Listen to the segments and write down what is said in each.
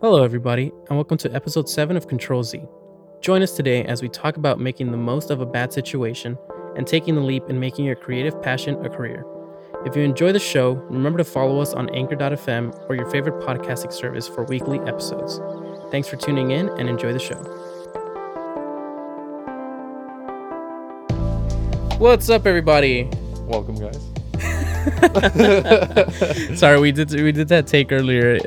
Hello, everybody, and welcome to episode 7 of Control Z. Join us today as we talk about making the most of a bad situation and taking the leap in making your creative passion a career. If you enjoy the show, remember to follow us on Anchor.fm or your favorite podcasting service for weekly episodes. Thanks for tuning in and enjoy the show. What's up, everybody? Welcome, guys. Sorry, we did we did that take earlier.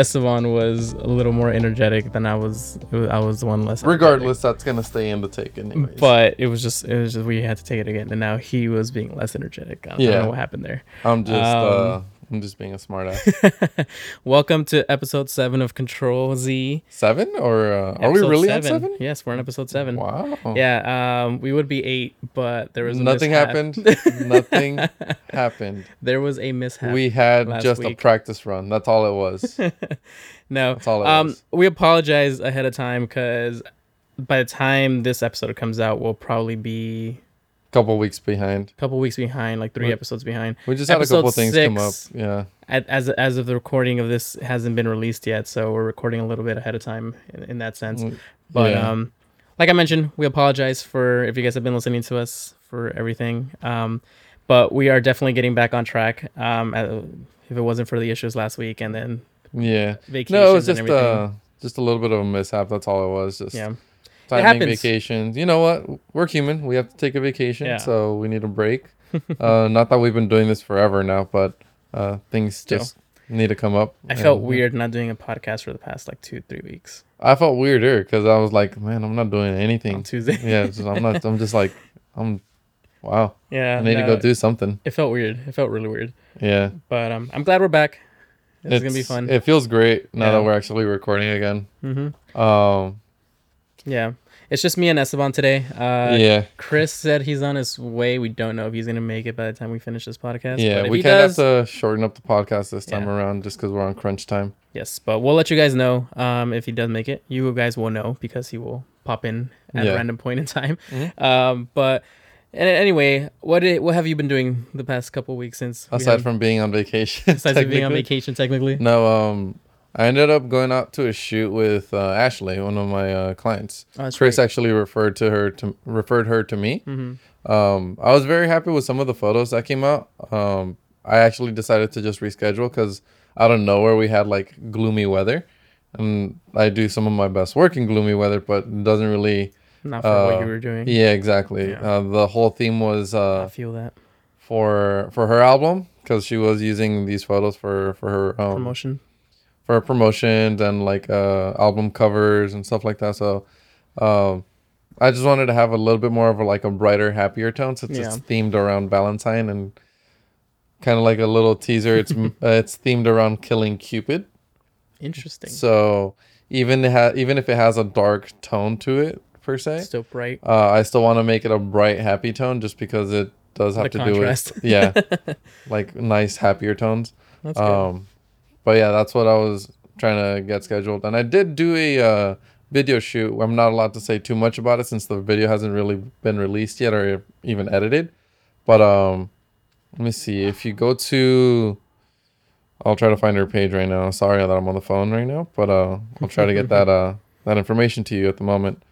Esteban was a little more energetic than I was. I was the one less. energetic. Regardless, that's gonna stay in the take anyways. But it was just it was just we had to take it again, and now he was being less energetic. I don't, I don't Yeah. know what happened there. I'm just uh Um, I'm just being a smart ass. Welcome to episode seven of Control Z. seven or uh, are we really at seven? Yes, we're on episode seven. Wow. Yeah, um, we would be eight, but there was a Nothing mishap. happened. Nothing happened. There was a mishap. We had just a practice run. That's all it was. no, That's all it um, was. we apologize ahead of time because by the time this episode comes out, we'll probably be couple weeks behind. a couple weeks behind, like three What? episodes behind. We just had a Episode couple things come up. Yeah. At, as as of the recording of this hasn't been released yet, so we're recording a little bit ahead of time in, in that sense. Mm, But yeah. um, like I mentioned, we apologize for if you guys have been listening to us for everything. Um, but we are definitely getting back on track. Um, if it wasn't for the issues last week and then Yeah. vacations No, it was and just everything. uh just a little bit of a mishap. That's all it was. Just yeah, timing vacations. You know what? We're human. We have to take a vacation, Yeah. so we need a break. uh, not that we've been doing this forever now, but uh, things Still. just need to come up. I felt weird not doing a podcast for the past like two three weeks I felt weirder because I was like, man, I'm not doing anything on. Tuesday. yeah, just- I'm not. I'm just like, I'm. Wow, yeah, I need to go do something. It felt weird. It felt really weird. Yeah, But um, I'm glad we're back. This is gonna be fun. It feels great now Yeah. that we're actually recording again. mm-hmm. Um, Yeah, it's just me and Esteban today. Uh, yeah, Chris said he's on his way. We don't know if he's gonna make it by the time we finish this podcast. yeah. but if We kind of have to shorten up the podcast this time Yeah. around just because we're on crunch time. yes. But we'll let you guys know um, if he does make it. You guys will know because he will pop in at Yeah. a random point in time. Mhm. Um, but anyway, what i- what have you been doing the past couple weeks since Aside from being on vacation, besides you being on vacation technically? No, um, I ended up going out to a shoot with uh, Ashley, one of my uh, clients. Oh, Chris right. actually referred to her to referred her to me. Mm-hmm. Um, I was very happy with some of the photos that came out. Um, I actually decided to just reschedule because out of nowhere we had like gloomy weather, and I do some of my best work in gloomy weather, but it doesn't really. Not for what uh, you were doing. Yeah, exactly. Yeah. Uh, the whole theme was I uh, feel that for for her album because she was using these photos for for her um, promotion. For promotions and like uh album covers and stuff like that so um i just wanted to have a little bit more of a like a brighter happier tone since it's themed around valentine and kind of like a little teaser it's uh, it's themed around killing cupid Interesting. so even it ha- even if it has a dark tone to it per se Still bright. uh i still want to make it a bright happy tone just because it does have The to contrast. do with yeah like nice happier tones That's good. um, but yeah, that's what I was trying to get scheduled, and I did do a uh, video shoot. I'm not allowed to say too much about it since the video hasn't really been released yet or even edited. But um, let me see. If you go to, I'll try to find her page right now. Sorry that I'm on the phone right now, but uh, I'll try to get that uh that information to you at the moment.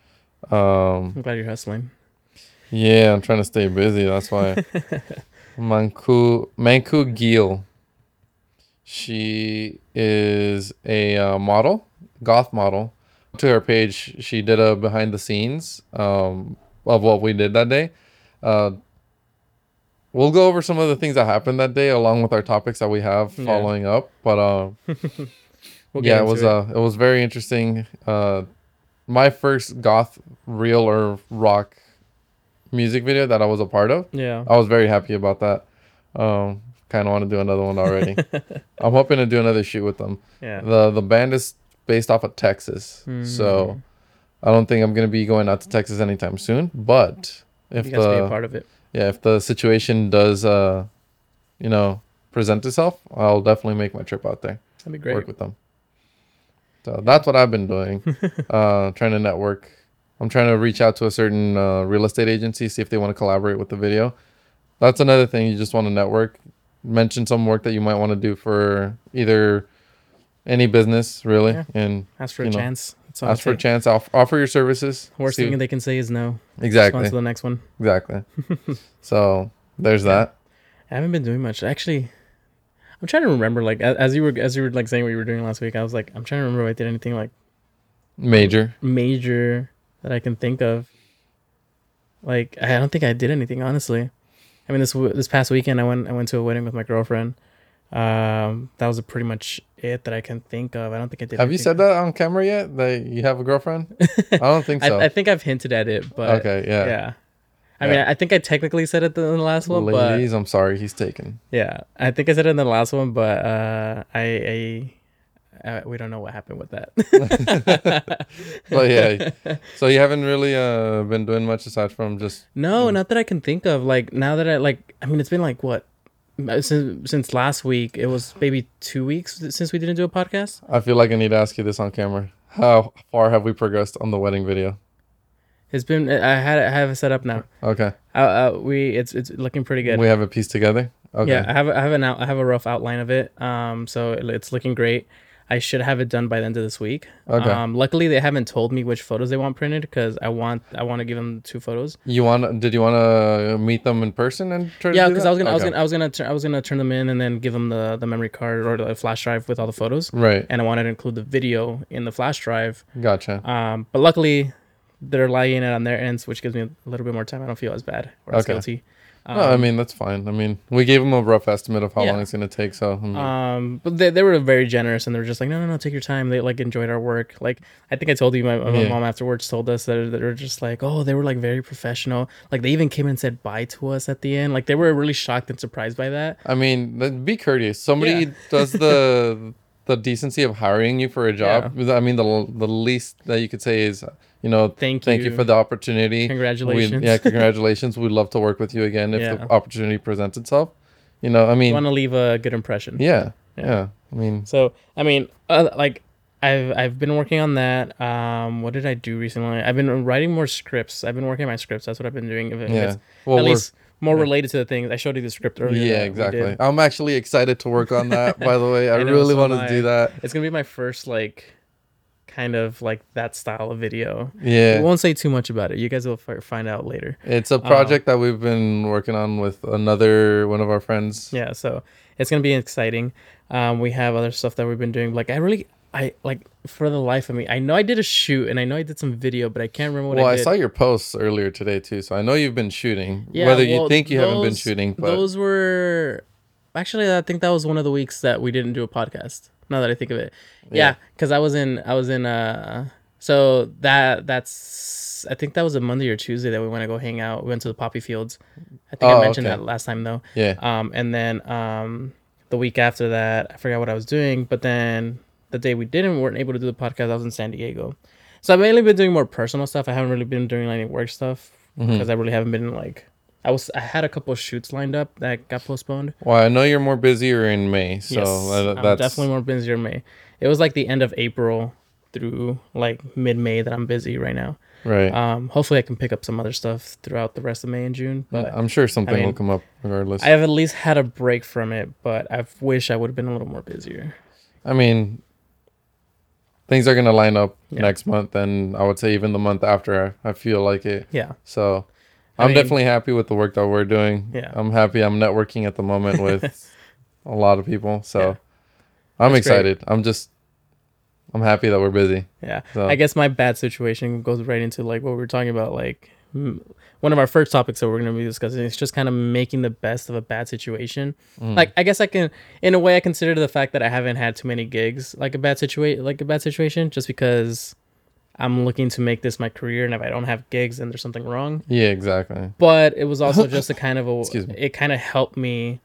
Um, I'm glad you're hustling. yeah, I'm trying to stay busy. That's why. Manku Manku Giel. She is a uh, model, goth model. To her page, she did a behind the scenes um, of what we did that day. Uh, we'll go over some of the things that happened that day, along with our topics that we have Yeah. following up. But uh, We'll yeah, it was uh, it was very interesting. Uh, my first goth real or rock music video that I was a part of. yeah. I was very happy about that. Um, kind of want to do another one already. I'm hoping to do another shoot with them. Yeah. The the band is based off of Texas, Mm. so I don't think I'm gonna be going out to Texas anytime soon. But if you guys be a the part of it. yeah if the situation does uh you know present itself, I'll definitely make my trip out there, That'd be great. work with them. So that's what I've been doing. uh, trying to network. I'm trying to reach out to a certain uh, real estate agency, see if they want to collaborate with the video. That's another thing. You just want to network. Mention some work that you might want to do for either any business really, Yeah. and Ask for a know, chance. That's ask for a chance. Off- offer your services. Worst see- thing they can say is no. Just on exactly, to the next one. exactly. so there's that. I haven't been doing much. Actually, I'm trying to remember. Like as you were as you were like saying what you were doing last week, I was like, I'm trying to remember if I did anything like Major. major that I can think of. Like I don't think I did anything honestly. I mean this this past weekend I went I went to a wedding with my girlfriend. Um, that was pretty much it that I can think of. I don't think I did. Have you said that on camera yet? That you have a girlfriend? I don't think so. I, I think I've hinted at it, but okay, yeah. yeah. I Yeah. mean, I think I technically said it in the last one, but Ladies, I'm sorry, he's taken. yeah, I think I said it in the last one, but uh, I, I, uh, we don't know what happened with that. But yeah, so you haven't really uh been doing much aside from just No, not that I can think of. Like now that I like, I mean, it's been like what since since last week. It was maybe two weeks since we didn't do a podcast. I feel like I need to ask you this on camera. How far have we progressed on the wedding video? It's been I had I have it set up now. Okay. Uh, uh we it's it's looking pretty good. We have it pieced together. Okay. Yeah, I have a- I have an out, I have a rough outline of it. Um, so it, it's looking great. I should have it done by the end of this week. Okay. Um, luckily they haven't told me which photos they want printed because I want I want to give them two photos. You want? Did you want to meet them in person and try? Yeah, because? I was gonna I was gonna I was gonna tur- I was gonna turn them in and then give them the the memory card or the flash drive with all the photos. Right. and I wanted to include the video in the flash drive. Gotcha. Um, but luckily, they're lying it on their ends, which gives me a little bit more time. I don't feel as bad or as Okay. guilty. Um, no, I mean that's fine. I mean, we gave them a rough estimate of how Yeah. long it's gonna take. So I mean, um, but they, they were very generous and they were just like, no, no, no, take your time. They like enjoyed our work. Like I think I told you, my, my Yeah. mom afterwards told us that they were just like, oh, they were like very professional. Like they even came and said bye to us at the end. Like they were really shocked and surprised by that. I mean, be courteous. Somebody Yeah. does the the decency of hiring you for a job. I mean, the the least that you could say is, you know, Thank thank you you. for the opportunity. We- Congratulations. yeah, congratulations. We'd love to work with you again if Yeah. the opportunity presents itself. You know, I mean, want to leave a good impression. yeah, Yeah. yeah, I mean, So I mean, uh, like I've I've been working on that. Um, what did I do recently? I've been writing more scripts. I've been working on my scripts. That's what I've been doing. If yeah. it's Well, at least more yeah. related to the things I showed you the script earlier. yeah, exactly. I'm actually excited to work on that. by the way, I, I know, really so want to I. do that. It's gonna be my first like kind of like that style of video. Yeah, We won't say too much about it. You guys will fi- find out later. it's a project that we've been working on with another one of our friends. Yeah, so it's gonna be exciting. Um, we have other stuff that we've been doing. Like I really, I like for the life of me, I know I did a shoot and I know I did some video, but I can't remember what well, I I, saw your posts earlier today too, so I know you've been shooting. Yeah, Whether you think you haven't been shooting, but those were actually I think that was one of the weeks that we didn't do a podcast. Now that I think of it, Yeah. yeah, because I was in I was in uh so that that's I think that was a Monday or Tuesday that we went to go hang out. We went to the poppy fields. I think Oh, I mentioned okay. that last time though. yeah, Um, and then um the week after that I forgot what I was doing, but then the day we didn't weren't able to do the podcast, I was in San Diego. So I've mainly been doing more personal stuff. I haven't really been doing any work stuff Mm-hmm. because I really haven't been like I was I had a couple of shoots lined up that got postponed. well, I know you're more busier in May, so yes, uh, I'm that's definitely more busier in May. It was like the end of April through like mid May that I'm busy right now. right. Um, hopefully I can pick up some other stuff throughout the rest of May and June. But I'm sure something will mean, come up regardless. I have at least had a break from it, but I wish I would have been a little more busier. I mean, things are gonna line up Yeah. next month, and I would say even the month after. I, I feel like it. Yeah. So I I'm mean- definitely happy with the work that we're doing. Yeah. I'm happy. I'm networking at the moment with a lot of people. So Yeah. I'm That's great. excited. I'm just I'm happy that we're busy. Yeah. So I guess my bad situation goes right into like what we were talking about. Like one of our first topics that we're going to be discussing is just kind of making the best of a bad situation. Mm. Like I guess I can, in a way, I consider the fact that I haven't had too many gigs like a bad situation, like a bad situation, just because I'm looking to make this my career, and if I don't have gigs, then there's something wrong. Yeah, exactly. But it was also just a kind of a, Excuse me. it kind of helped me,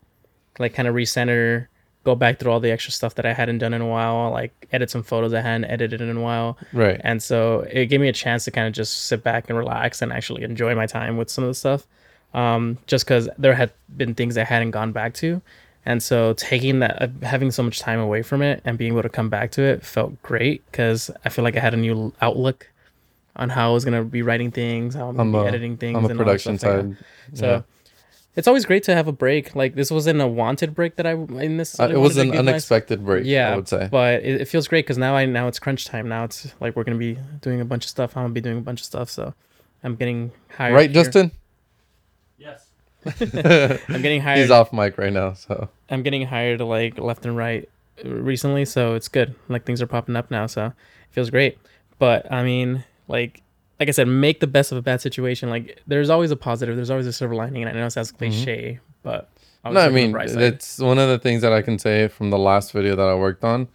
like kind of recenter. Go back through all the extra stuff that I hadn't done in a while, like edit some photos I hadn't edited in a while. Right. And so it gave me a chance to kind of just sit back and relax and actually enjoy my time with some of the stuff. Um, just because there had been things I hadn't gone back to. And so taking that, uh, having so much time away from it and being able to come back to it felt great because I feel like I had a new outlook on how I was going to be writing things, how I'm going On to be the- editing things, On the and that production stuff like that. side. So, yeah. It's always great to have a break. Like this wasn't a wanted break that I in this. Uh, it was an give myself. unexpected break. Yeah, I would say. but it, it feels great because now I now it's crunch time. Now it's like we're gonna be doing a bunch of stuff. I'm gonna be doing a bunch of stuff. So I'm getting hired. Right, here. Justin? Yes. I'm getting hired. He's off mic right now, so I'm getting hired like left and right recently, so it's good. Like things are popping up now, so it feels great. But I mean, like like I said, make the best of a bad situation. Like there's always a positive, there's always a silver lining, and I know it sounds mm-hmm. cliche, but always no, I look on the mean it's one of the things that I can say from the last video that I worked on.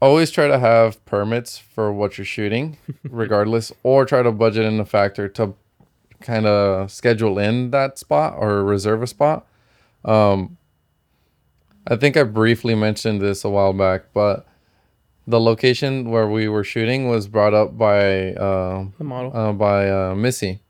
Always try to have permits for what you're shooting, regardless, or try to budget in a factor to kind of schedule in that spot or reserve a spot. Um, I think I briefly mentioned this a while back, but the location where we were shooting was brought up by uh, the model. uh, by uh, Missy,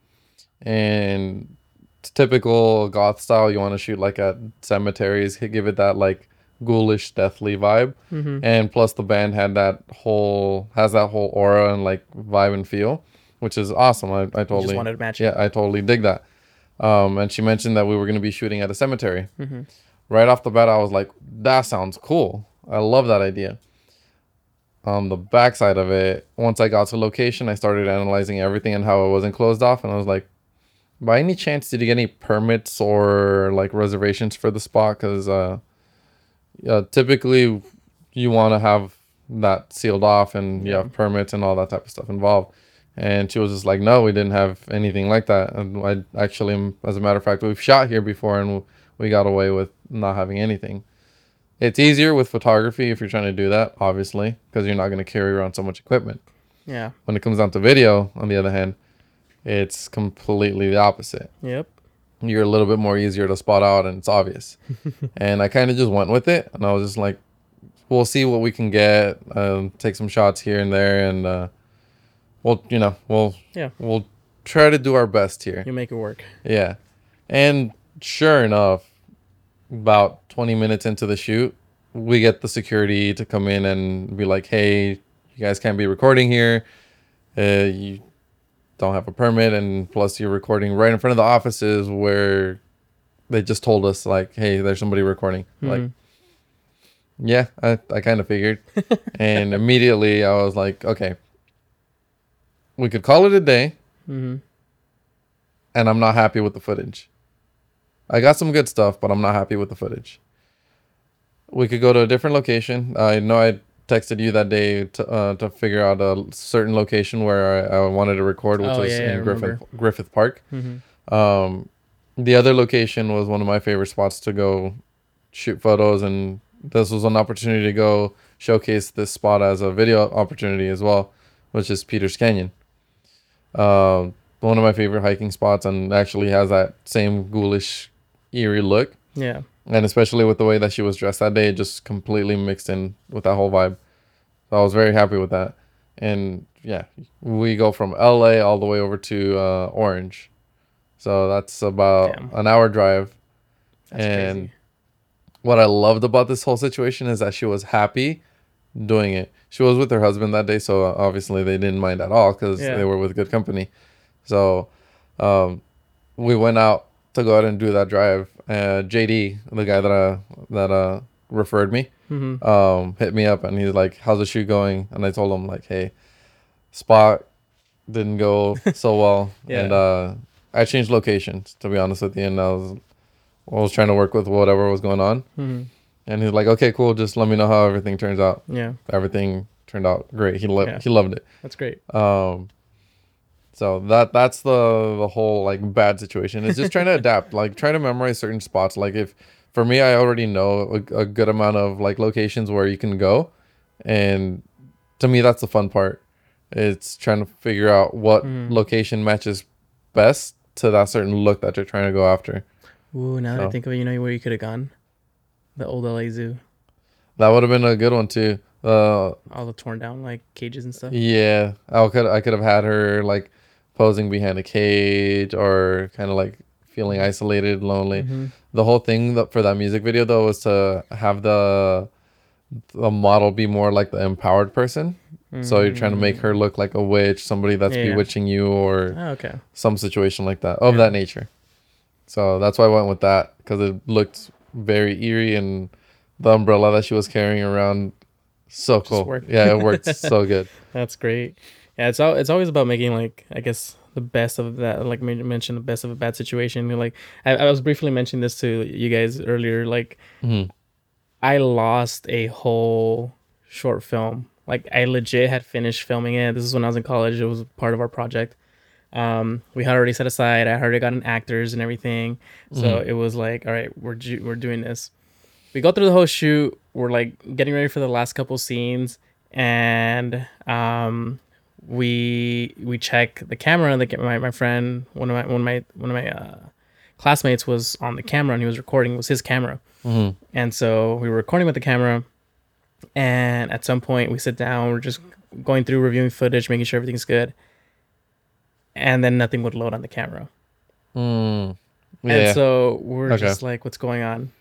and it's typical goth style. You want to shoot like at cemeteries, give it that like ghoulish, deathly vibe, Mhm. and plus the band had that whole has that whole aura and like vibe and feel, which is awesome. I, I totally just wanted to match yeah, I totally dig that. Um, and she mentioned that we were going to be shooting at a cemetery. Mhm. Right off the bat, I was like, that sounds cool. I love that idea. On the backside of it, once I got to location, I started analyzing everything and how it wasn't closed off. And I was like, by any chance, did you get any permits or like reservations for the spot? Because uh, yeah, typically you want to have that sealed off and you have permits and all that type of stuff involved. And she was just like, no, we didn't have anything like that. And I actually, as a matter of fact, we've shot here before and we got away with not having anything. It's easier with photography if you're trying to do that, obviously, because you're not going to carry around so much equipment. Yeah. When it comes down to video, on the other hand, it's completely the opposite. Yep. You're a little bit more easier to spot out and it's obvious. and I kind of just went with it. And I was just like, we'll see what we can get, um, take some shots here and there. And uh, we'll, you know, we'll, Yeah. we'll try to do our best here. You make it work. Yeah. And sure enough, about 20 minutes into the shoot, we get the security to come in and be like, hey, you guys can't be recording here. Uh, you don't have a permit. And plus, you're recording right in front of the offices where they just told us, like, hey, there's somebody recording. Like, Mhm. yeah, I, I kind of figured. and immediately I was like, okay, we could call it a day Mhm. and I'm not happy with the footage. I got some good stuff, but I'm not happy with the footage. We could go to a different location. I know I texted you that day to uh, to figure out a certain location where I, I wanted to record, which Oh, was yeah, in Griffith. Griffith Park. Mhm. Um, the other location was one of my favorite spots to go shoot photos, and this was an opportunity to go showcase this spot as a video opportunity as well, which is Peters Canyon. Um, one of my favorite hiking spots, and actually has that same ghoulish, eerie look, Yeah. and especially with the way that she was dressed that day, it just completely mixed in with that whole vibe. So I was very happy with that, and yeah, we go from LA all the way over to uh, Orange. So that's about Damn. an hour drive. That's And crazy. What I loved about this whole situation is that she was happy doing it. She was with her husband that day, so obviously they didn't mind at all because Yeah. they were with good company. So um, we went out to go out and do that drive. Uh, JD, the guy that uh, that uh, referred me, Mhm. um, hit me up and he's like, "How's the shoot going?" And I told him like, "Hey, spot didn't go so well, Yeah. and uh, I changed locations to be honest with you, and I was I was trying to work with whatever was going on." Mhm. And he's like, "Okay, cool. Just let me know how everything turns out." Yeah. Everything turned out great. He loved Yeah. he loved it. That's great. Um, so that that's the the whole like bad situation. It's just trying to adapt, like trying to memorize certain spots. Like if for me, I already know a, a good amount of like locations where you can go, and to me, that's the fun part. It's trying to figure out what Mhm. location matches best to that certain look that you're trying to go after. Ooh, now that I think of it, you know where you could have gone? The old LA Zoo. That would have been a good one too. Uh, All the torn down like cages and stuff. Yeah, I could I could have had her like posing behind a cage or kind of like feeling isolated, lonely. Mhm. The whole thing that for that music video though was to have the the model be more like the empowered person. So you're trying to make her look like a witch, somebody that's yeah. bewitching you or Oh, okay. some situation like that of Yeah. that nature. So that's why I went with that because it looked very eerie and the umbrella that she was carrying around so cool. worked. Yeah, it worked so good. That's great. Yeah, it's al- it's always about making like I guess the best of that. Like you mentioned, the best of a bad situation. Like I, I was briefly mentioning this to you guys earlier. Like Mhm. I lost a whole short film. Like I legit had finished filming it. This is when I was in college. It was part of our project. Um, we had already set aside. I had already gotten actors and everything. So it was like, all right, we're ju- we're doing this. We go through the whole shoot. We're like getting ready for the last couple scenes, and um, we we check the camera. The, my my friend, one of my one of my one of my uh, classmates was on the camera and he was recording. It was his camera. Mhm. And so we were recording with the camera. And at some point, we sit down, we're just going through reviewing footage, making sure everything's good. And then nothing would load on the camera. Mm. And so we're Okay. just like, what's going on?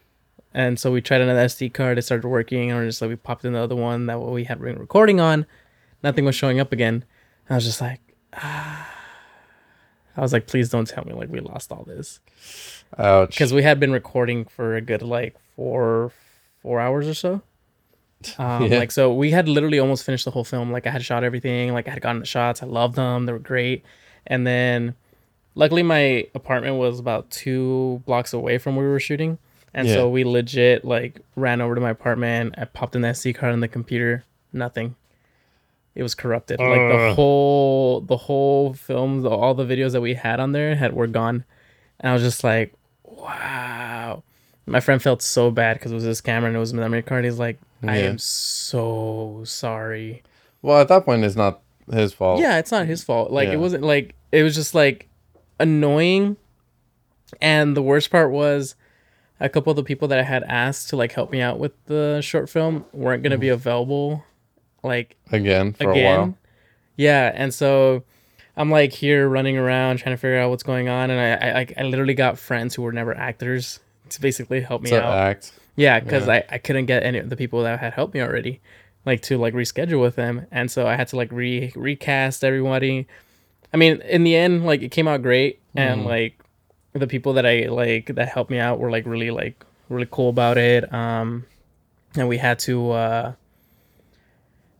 And so we tried another SD card. It started working. And we're just like, we popped in the other one that we had been recording on. Nothing was showing up again. I was just like, ah. I was like, please don't tell me like we lost all this Ouch. because we had been recording for a good like four four hours or so. Um, Yeah. Like so, we had literally almost finished the whole film. Like I had shot everything. Like I had gotten the shots. I loved them. They were great. And then, luckily, my apartment was about two blocks away from where we were shooting. And so we legit like ran over to my apartment. I popped in the SD card on the computer. Nothing. It was corrupted. Like the whole the whole film, the, all the videos that we had on there had were gone. And I was just like, wow. My friend felt so bad because it was his camera and it was a memory card. He's like, I Yeah. am so sorry. well, at that point, it's not his fault. Yeah, it's not his fault. Like Yeah. it wasn't like it was just like annoying. And the worst part was a couple of the people that I had asked to like help me out with the short film weren't gonna be mm. available like Again for again. a while. Yeah, and so I'm like here running around trying to figure out what's going on, and I I, like, I literally got friends who were never actors to basically help me To out. act. Yeah, because Yeah. I, I couldn't get any of the people that had helped me already, like to like reschedule with them, and so I had to like re recast everybody. I mean, in the end, like it came out great, and Mhm. like the people that I like that helped me out were like really like really cool about it. Um, and we had to. uh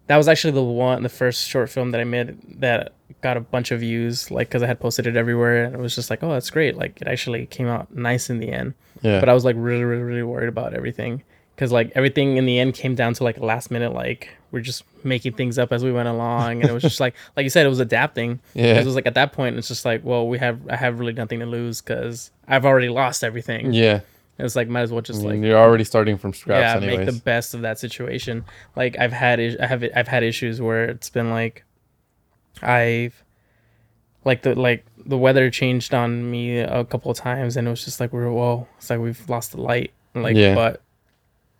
That was actually the one, the first short film that I made that got a bunch of views, like because I had posted it everywhere, and it was just like, oh, that's great. Like it actually came out nice in the end Yeah. but I was like really, really, really worried about everything because like everything in the end came down to like a last minute like we're just making things up as we went along, and it was just like like you said, it was adapting. yeah. It was like at that point, it's just like, well, we have I have really nothing to lose because I've already lost everything. yeah. It's like might as well just I like you're already starting from scratch yeah, anyways. make the best of that situation. Like I've had, I have, I've had issues where it's been like, I've, like the like the weather changed on me a couple of times, and it was just like we're whoa, it's like we've lost the light. Like, Yeah. but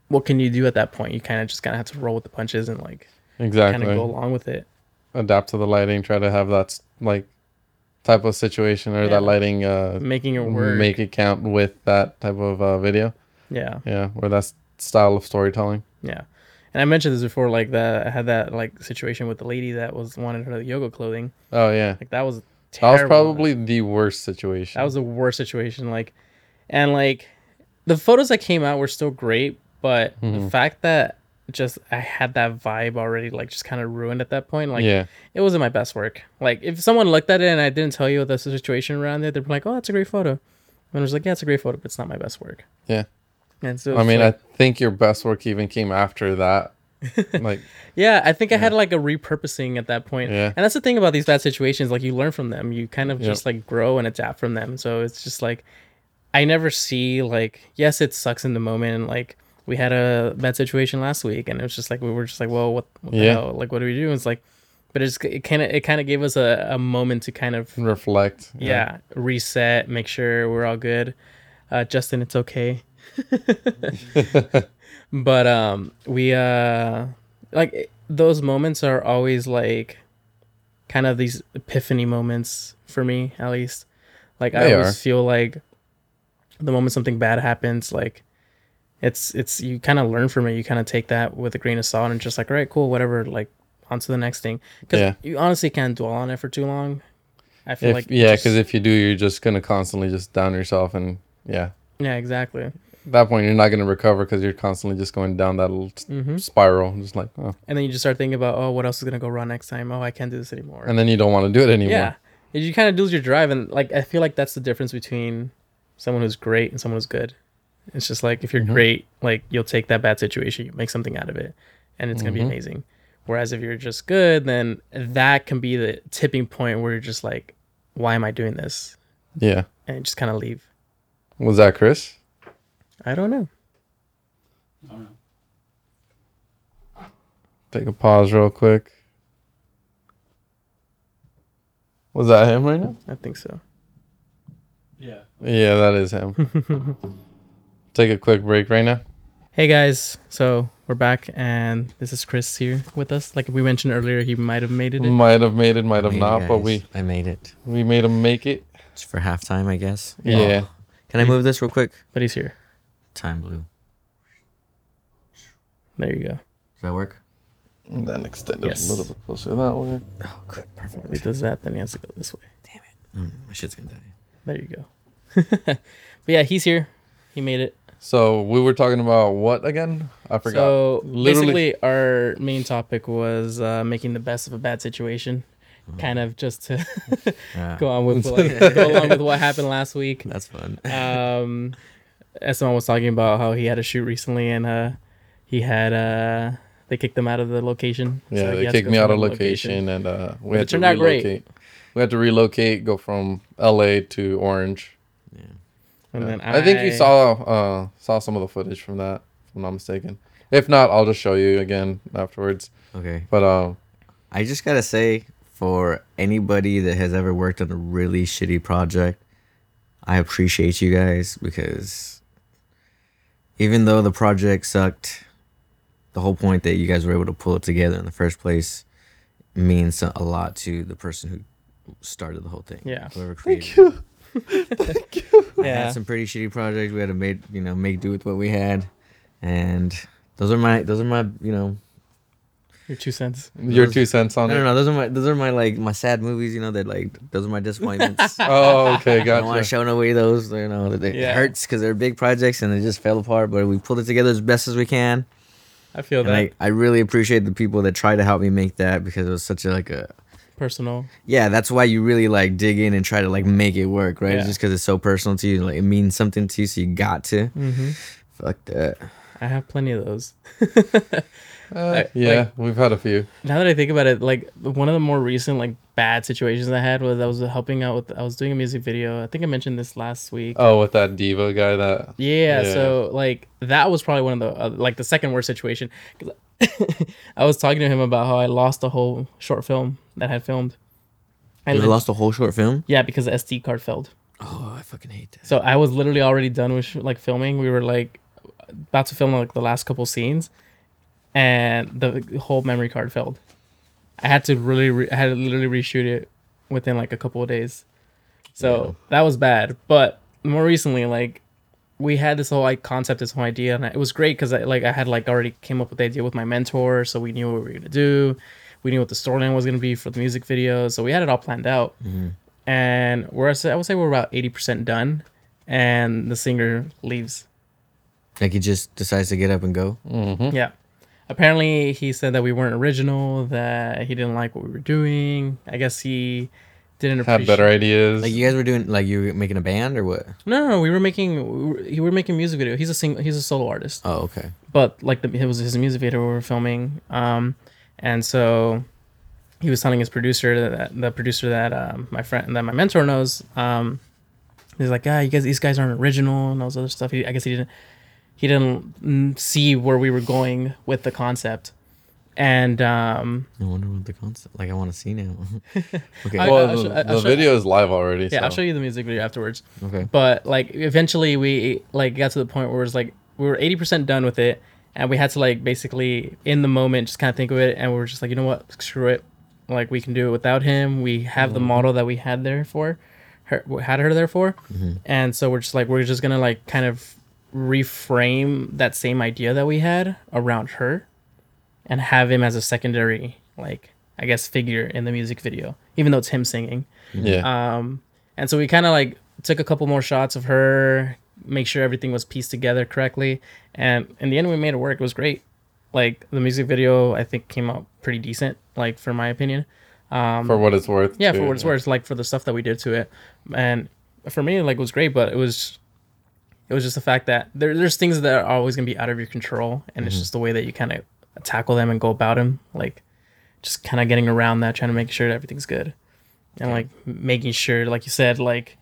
what can you do at that point? You kind of just kind of have to roll with the punches and like exactly kind of go along with it. Adapt to the lighting. Try to have that like type of situation or Yeah. that lighting. Uh, Making it work. make it count with that type of uh, video. yeah. Yeah, or that style of storytelling. Yeah. And I mentioned this before, like that I had that like situation with the lady that was wanted her yoga clothing. Oh yeah, Like that was that was probably the worst situation. That was the worst situation. Like, and like, the photos that came out were still great, but the Mhm. fact that just I had that vibe already, like, just kind of ruined at that point. Like, yeah, it wasn't my best work. Like, if someone looked at it and I didn't tell you the situation around it, they'd be like, "Oh, that's a great photo," and I was like, "Yeah, it's a great photo, but it's not my best work." Yeah. And so I mean, like- I think your best work even came after that. like, Yeah, I think I had like a repurposing at that point. Yeah. And that's the thing about these bad situations. Like you learn from them. You kind of Yep. just like grow and adapt from them. So it's just like I never see like yes, it sucks in the moment. And like we had a bad situation last week, and it was just like we were just like, well, what, what Yeah. hell? Like, what do we do? And it's like, but it's it kind of it kind of gave us a, a moment to kind of reflect. yeah. reset, make sure we're all good. Uh, Justin, it's okay. but um, we uh, like those moments are always like kind of these epiphany moments for me, at least. Like I always are. feel like the moment something bad happens, like it's it's you kind of learn from it. You kind of take that with a grain of salt and just like, all right, cool, whatever. Like on to the next thing, because Yeah. you honestly can't dwell on it for too long. I feel If, like yeah, because if you do, you're just gonna constantly just down yourself, and yeah, yeah, exactly. at that point you're not gonna recover because you're constantly just going down that little s- hmm spiral, just like, oh. And then you just start thinking about, oh, what else is gonna go wrong next time? Oh, I can't do this anymore. and then you don't want to do it anymore. yeah, you kind of lose your drive, and like I feel like that's the difference between someone who's great and someone who's good. It's just like if you're Mhm. great, like you'll take that bad situation, you make something out of it, and it's gonna be Mhm. amazing. Whereas if you're just good, then that can be the tipping point where you're just like, why am I doing this? yeah. And just kind of leave. Was that Chris? I don't know. I don't know. Take a pause real quick. Was that him right now? I think so. Yeah. Yeah, that is him. Take a quick break right now. Hey guys, so we're back, and this is Chris here with us. Like we mentioned earlier, he might have made it. in. Might have made it, might have Hey, not, but we I made it. we made him make it. It's for halftime, I guess. Yeah. Can I move this real quick? but he's here. Time blue. There you go. Does that work? And then extend it Yes. a little bit closer that way. Oh, good. Perfect. If he does that, then he has to go this way. Damn it! Mm, my shit's gonna die. There you go. but yeah, he's here. He made it. So we were talking about what again? I forgot. So Literally- basically, our main topic was uh, making the best of a bad situation. Kind of just to Yeah. go on with like, go along with what happened last week. That's fun. Um, Esteban was talking about how he had a shoot recently, and uh, he had uh, they kicked him out of the location. yeah, So they kicked me out of another location, and uh, we But had it to turned out great. We had to relocate, go from L.A. to Orange. Yeah. And Yeah. then I, think you saw uh, saw some of the footage from that, if I'm not mistaken. If not, I'll just show you again afterwards. Okay. But um, I just gotta say, for anybody that has ever worked on a really shitty project, I appreciate you guys because even though the project sucked, the whole point that you guys were able to pull it together in the first place means a lot to the person who started the whole thing. Yeah. Whoever created thank you. I Yeah. had some pretty shitty projects. We had to make you know make do with what we had, and those are my those are my you know Your two cents. Your two cents on no no it. no those are my those are my like my sad movies. You know that like those are my disappointments. Oh, okay, I don't want to gotcha. show no way those. You know that it Yeah. hurts because they're big projects and they just fell apart. But we pulled it together as best as we can, I feel and that I, I really appreciate the people that tried to help me make that because it was such a like a personal. yeah. That's why you really like dig in and try to like make it work, right? Yeah. Just because it's so personal to you, like it means something to you, so you got to. hmm Fuck that. I have plenty of those. Uh, I- yeah, like- we've had a few. now that I think about it, like one of the more recent like bad situations I had was I was helping out with I was doing a music video. I think I mentioned this last week. Oh, with that diva guy that. Yeah, Yeah. so like that was probably one of the uh, like the second worst situation. I was talking to him about how I lost a whole short film that had filmed. I You lit- lost a whole short film. yeah, because the SD card failed. Oh, I fucking hate that. So I was literally already done with sh- like filming. We were like about to film like the last couple scenes, and the whole memory card failed. I had to really, re- I had to literally reshoot it within like a couple of days. So that was bad. But more recently, like we had this whole like concept, this whole idea, and it was great because I like I had like already came up with the idea with my mentor, so we knew what we were gonna do. We knew what the storyline was gonna be for the music video, so we had it all planned out. And we're I would say we're about eighty percent done, and the singer leaves. Like he just decides to get up and go. Mm-hmm. Yeah. Apparently, he said that we weren't original, that he didn't like what we were doing. I guess he didn't appreciate. Had better ideas. Like you guys were doing, like you were making a band or what? No, no, no, we were making we were, we were making music video. He's a sing, he's a solo artist, Oh, okay. but like the, it was his music video we were filming. Um, and so he was telling his producer that the producer that um, my friend that my mentor knows. Um, he's like, ah, you guys, these guys aren't original and all this other stuff. He, I guess he didn't he didn't see where we were going with the concept, and um, I wonder what the concept. Like I want to see now. okay. I- well, I'll the, I'll the show- video is live already. yeah, I'll show you the music video afterwards. okay. but like eventually we like got to the point where it's like we were 80% done with it and we had to like basically in the moment just kind of think of it and we were just like you know what? Screw it. Like we can do it without him. We have the model that we had there for her had her there for. And so we're just like we're just gonna like kind of reframe that same idea that we had around her and have him as a secondary like i guess figure in the music video even though it's him singing. Yeah. Um, and so we kind of like took a couple more shots of her, make sure everything was pieced together correctly, and in the end, we made it work. It was great. Like the music video, I think came out pretty decent. Like for my opinion. Um, for what it's worth. yeah, too, for what it's worth, like for the stuff that we did to it, and for me, like it was great. But it was, it was just the fact that there, there's things that are always gonna be out of your control, and it's just the way that you kind of tackle them and go about them. Like, just kind of getting around that, trying to make sure that everything's good, and like making sure, like you said, like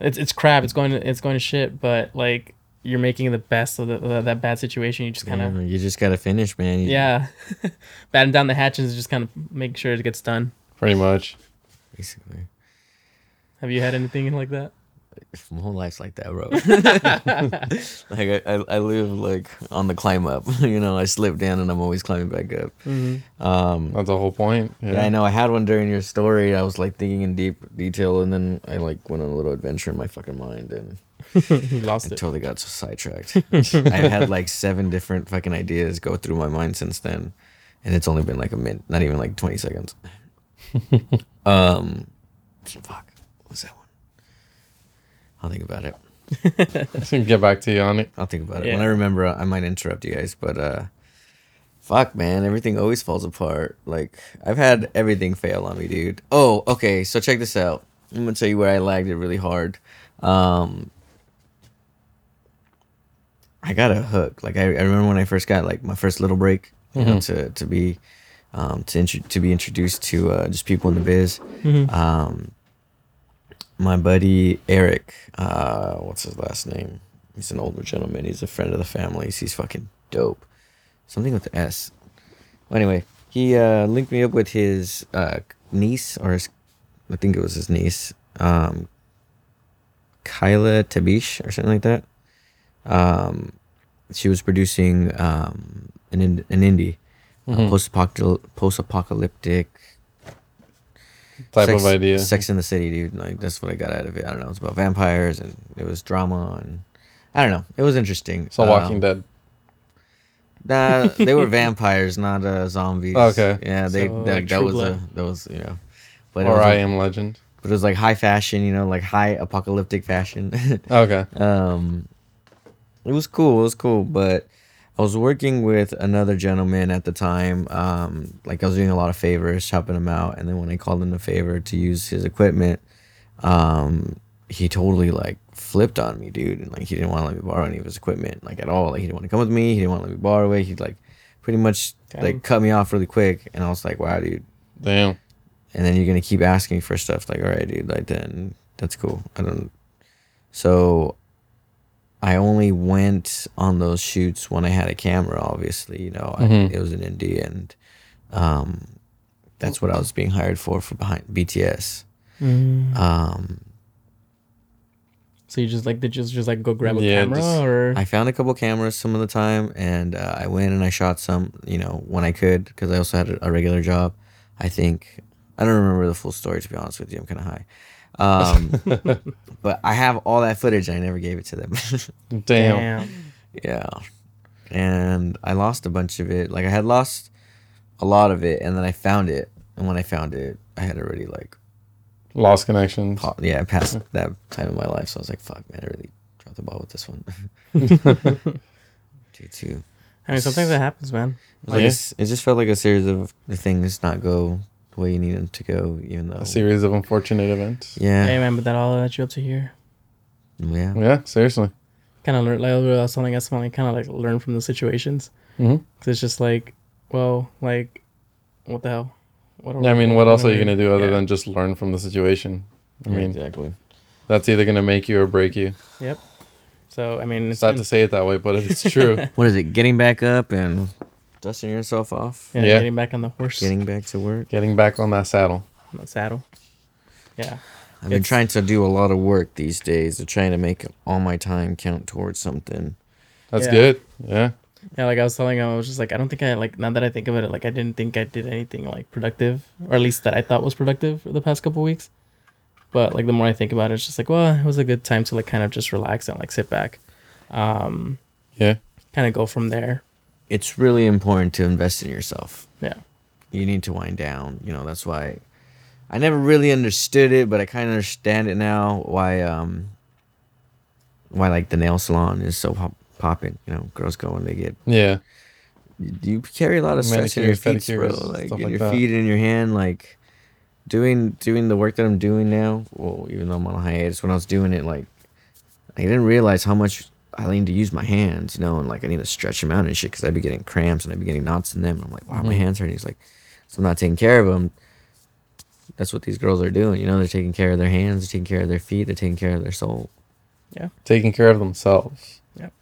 it's it's crap, it's going to it's going to shit, but like you're making the best of the, the, that bad situation. You just kind of Yeah, you just gotta finish, man. You- yeah, batten down the hatches, and just kind of make sure it gets done. Pretty much. basically. Have you had anything like that? My whole life's like that, bro. like I, I, I live like on the climb up. you know, I slip down and I'm always climbing back up. Um, That's the whole point. Yeah. yeah, I know. I had one during your story. I was like thinking in deep detail, and then I like went on a little adventure in my fucking mind, and you lost I it. totally got so sidetracked. I've had like seven different fucking ideas go through my mind since then, and it's only been like a minute, not even like twenty seconds. um, fuck, what's that one? I'll think about it. I'll get back to you on it. I'll think about it. Yeah. When I remember, I might interrupt you guys, but uh fuck man, everything always falls apart. Like I've had everything fail on me, dude. Oh, okay, so check this out. I'm gonna tell you where I lagged it really hard. Um I got a hook. Like I, I remember when I first got like my first little break, you know, to to be um to intro- to be introduced to uh, just people in the biz. Um my buddy Eric, uh, what's his last name? He's an older gentleman. He's a friend of the family. He's fucking dope. Something with the S. Well, anyway, he uh, linked me up with his uh, niece, or his, I think it was his niece, um, Kyla Tabish, or something like that. Um, she was producing um, an an indie, Mhm. uh, post post apocalyptic Type Sex- of idea. Sex in the City, dude. Like that's what I got out of it. I don't know. It's about vampires and it was drama and I don't know. It was interesting. So Walking Um, Dead. Nah, they were vampires, not uh, zombies. Okay. Yeah, they So, that, like that True was a that was you know, but Or was, I like- Am Legend. but it was like high fashion, you know, like high apocalyptic fashion. Okay. um it was cool it was cool but i was working with another gentleman at the time um like i was doing a lot of favors helping him out and then when i called him a favor to use his equipment um he totally like flipped on me dude and like he didn't want to let me borrow any of his equipment like at all like he didn't want to come with me he didn't want to let me borrow it he like pretty much Damn. like cut me off really quick and i was like wow dude Damn. and then you're gonna keep asking for stuff like all right dude like then that's cool i don't so i only went on those shoots when i had a camera obviously you know I, Mhm. it was an indie and um that's what i was being hired for for behind bts Mm. um So you just like did you just just like go grab a Yeah, camera just- or i found a couple cameras some of the time and uh, i went and i shot some you know when i could because i also had a, a regular job i think i don't remember the full story to be honest with you i'm kind of high um but i have all that footage i never gave it to them Damn. Yeah. And I lost a bunch of it. Like I had lost a lot of it and then I found it. And when I found it, I had already like Lost connections. pa- yeah, past that time in my life. So I was like, fuck man, I really dropped the ball with this one. Two two. I mean sometimes that happens, man. It, like Yeah. s- it just felt like a series of things not go the way you need them to go, even though A series of unfortunate events. Yeah. Hey man, but that all led you up to here. Yeah. Yeah, seriously. Kind of learn like I was telling us, like kind of like learn from the situations. hmm Cause it's just like, well, like, what the hell? What Yeah, I mean, what else are you gonna gonna do other Yeah. than just learn from the situation? I Yeah, mean, exactly. that's either gonna make you or break you. Yep. So I mean, It's sad to say it that way, but it's true. What is it? Getting back up and dusting yourself off? yeah, Yeah. getting back on the horse, Getting back to work? Getting back on that saddle. on the saddle. Yeah, I've been trying to do a lot of work these days. I'm trying to make all my time count towards something. That's Yeah. good. Yeah. yeah. Like I was telling him, I was just like, I don't think I like now that I think of it, like I didn't think I did anything like productive, or at least that I thought was productive for the past couple weeks. But like the more I think about it, it's just like, well, it was a good time to like kind of just relax and like sit back, um, Yeah. kind of go from there. It's really important to invest in yourself. Yeah. You need to wind down. You know, that's why I never really understood it, but I kind of understand it now. Why um, why like the nail salon is so pop- popping. You know, girls go and they get Yeah. you, you carry a lot of stress in your feet, bro. Like in like your that. feet in your hand, like doing doing the work that I'm doing now. Well, even though I'm on a hiatus, when I was doing it, like I didn't realize how much I need to use my hands, you know, and like I need to stretch them out and shit because I'd be getting cramps and I'd be getting knots in them. I'm like, wow, my Mhm. hands hurt. He's like, so I'm not taking care of them. That's what these girls are doing, you know. They're taking care of their hands, they're taking care of their feet, they're taking care of their soul. Yeah, taking care of themselves. Yep,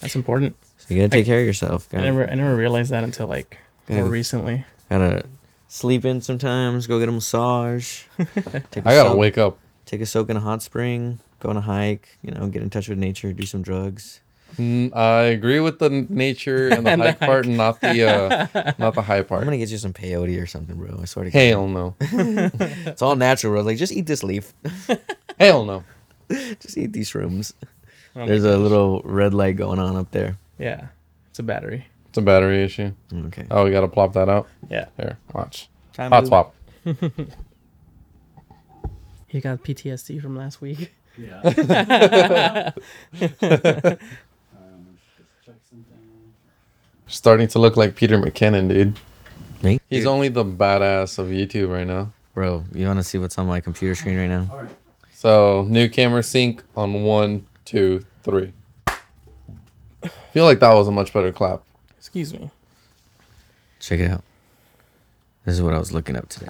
that's important. So you gotta take care of yourself. I Gotta, never I never realized that until like more Yeah. recently. gotta sleep in sometimes. Go get a massage. take a I gotta soak- wake up. Take a soak in a hot spring, go on a hike, you know, get in touch with nature, do some drugs. Mm, I agree with the nature and the And the hike part, and not the uh, not the high part. I'm gonna get you some peyote or something, bro. I swear to God. Hell no. It's all natural, bro. Like just eat this leaf. Hell no. just eat these shrooms. Oh my There's a little red light going on up there. Yeah. It's a battery. It's a battery issue. Okay. Oh, we gotta plop that out. Yeah. Here, watch. Time Hot to- swap. He got PTSD from last week. Yeah. um, let's just check something. Starting to look like Peter McKinnon, dude. Me? He's Dude, only the badass of YouTube right now. Bro, you wanna see what's on my computer screen right now? All right. So new camera sync on one, two, three. I Feel like that was a much better clap. Excuse me. Check it out. This is what I was looking up today.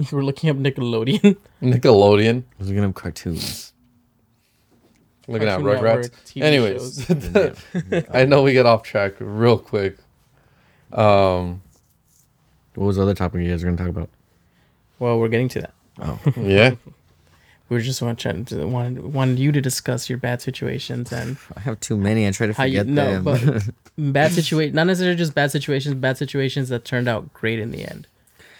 You were looking up Nickelodeon. Nickelodeon. I was looking up cartoons. Looking at Cartoon Rugrats. Network, TV Anyways. I know we get off track real quick. Um, What was the other topic you guys were gonna talk about? Well, we're getting to that. Oh. yeah. We were just wanted to, wanted wanted you to discuss your bad situations and I have too many. I try to how you forget no, them. but bad situation not necessarily just bad situations, bad situations that turned out great in the end.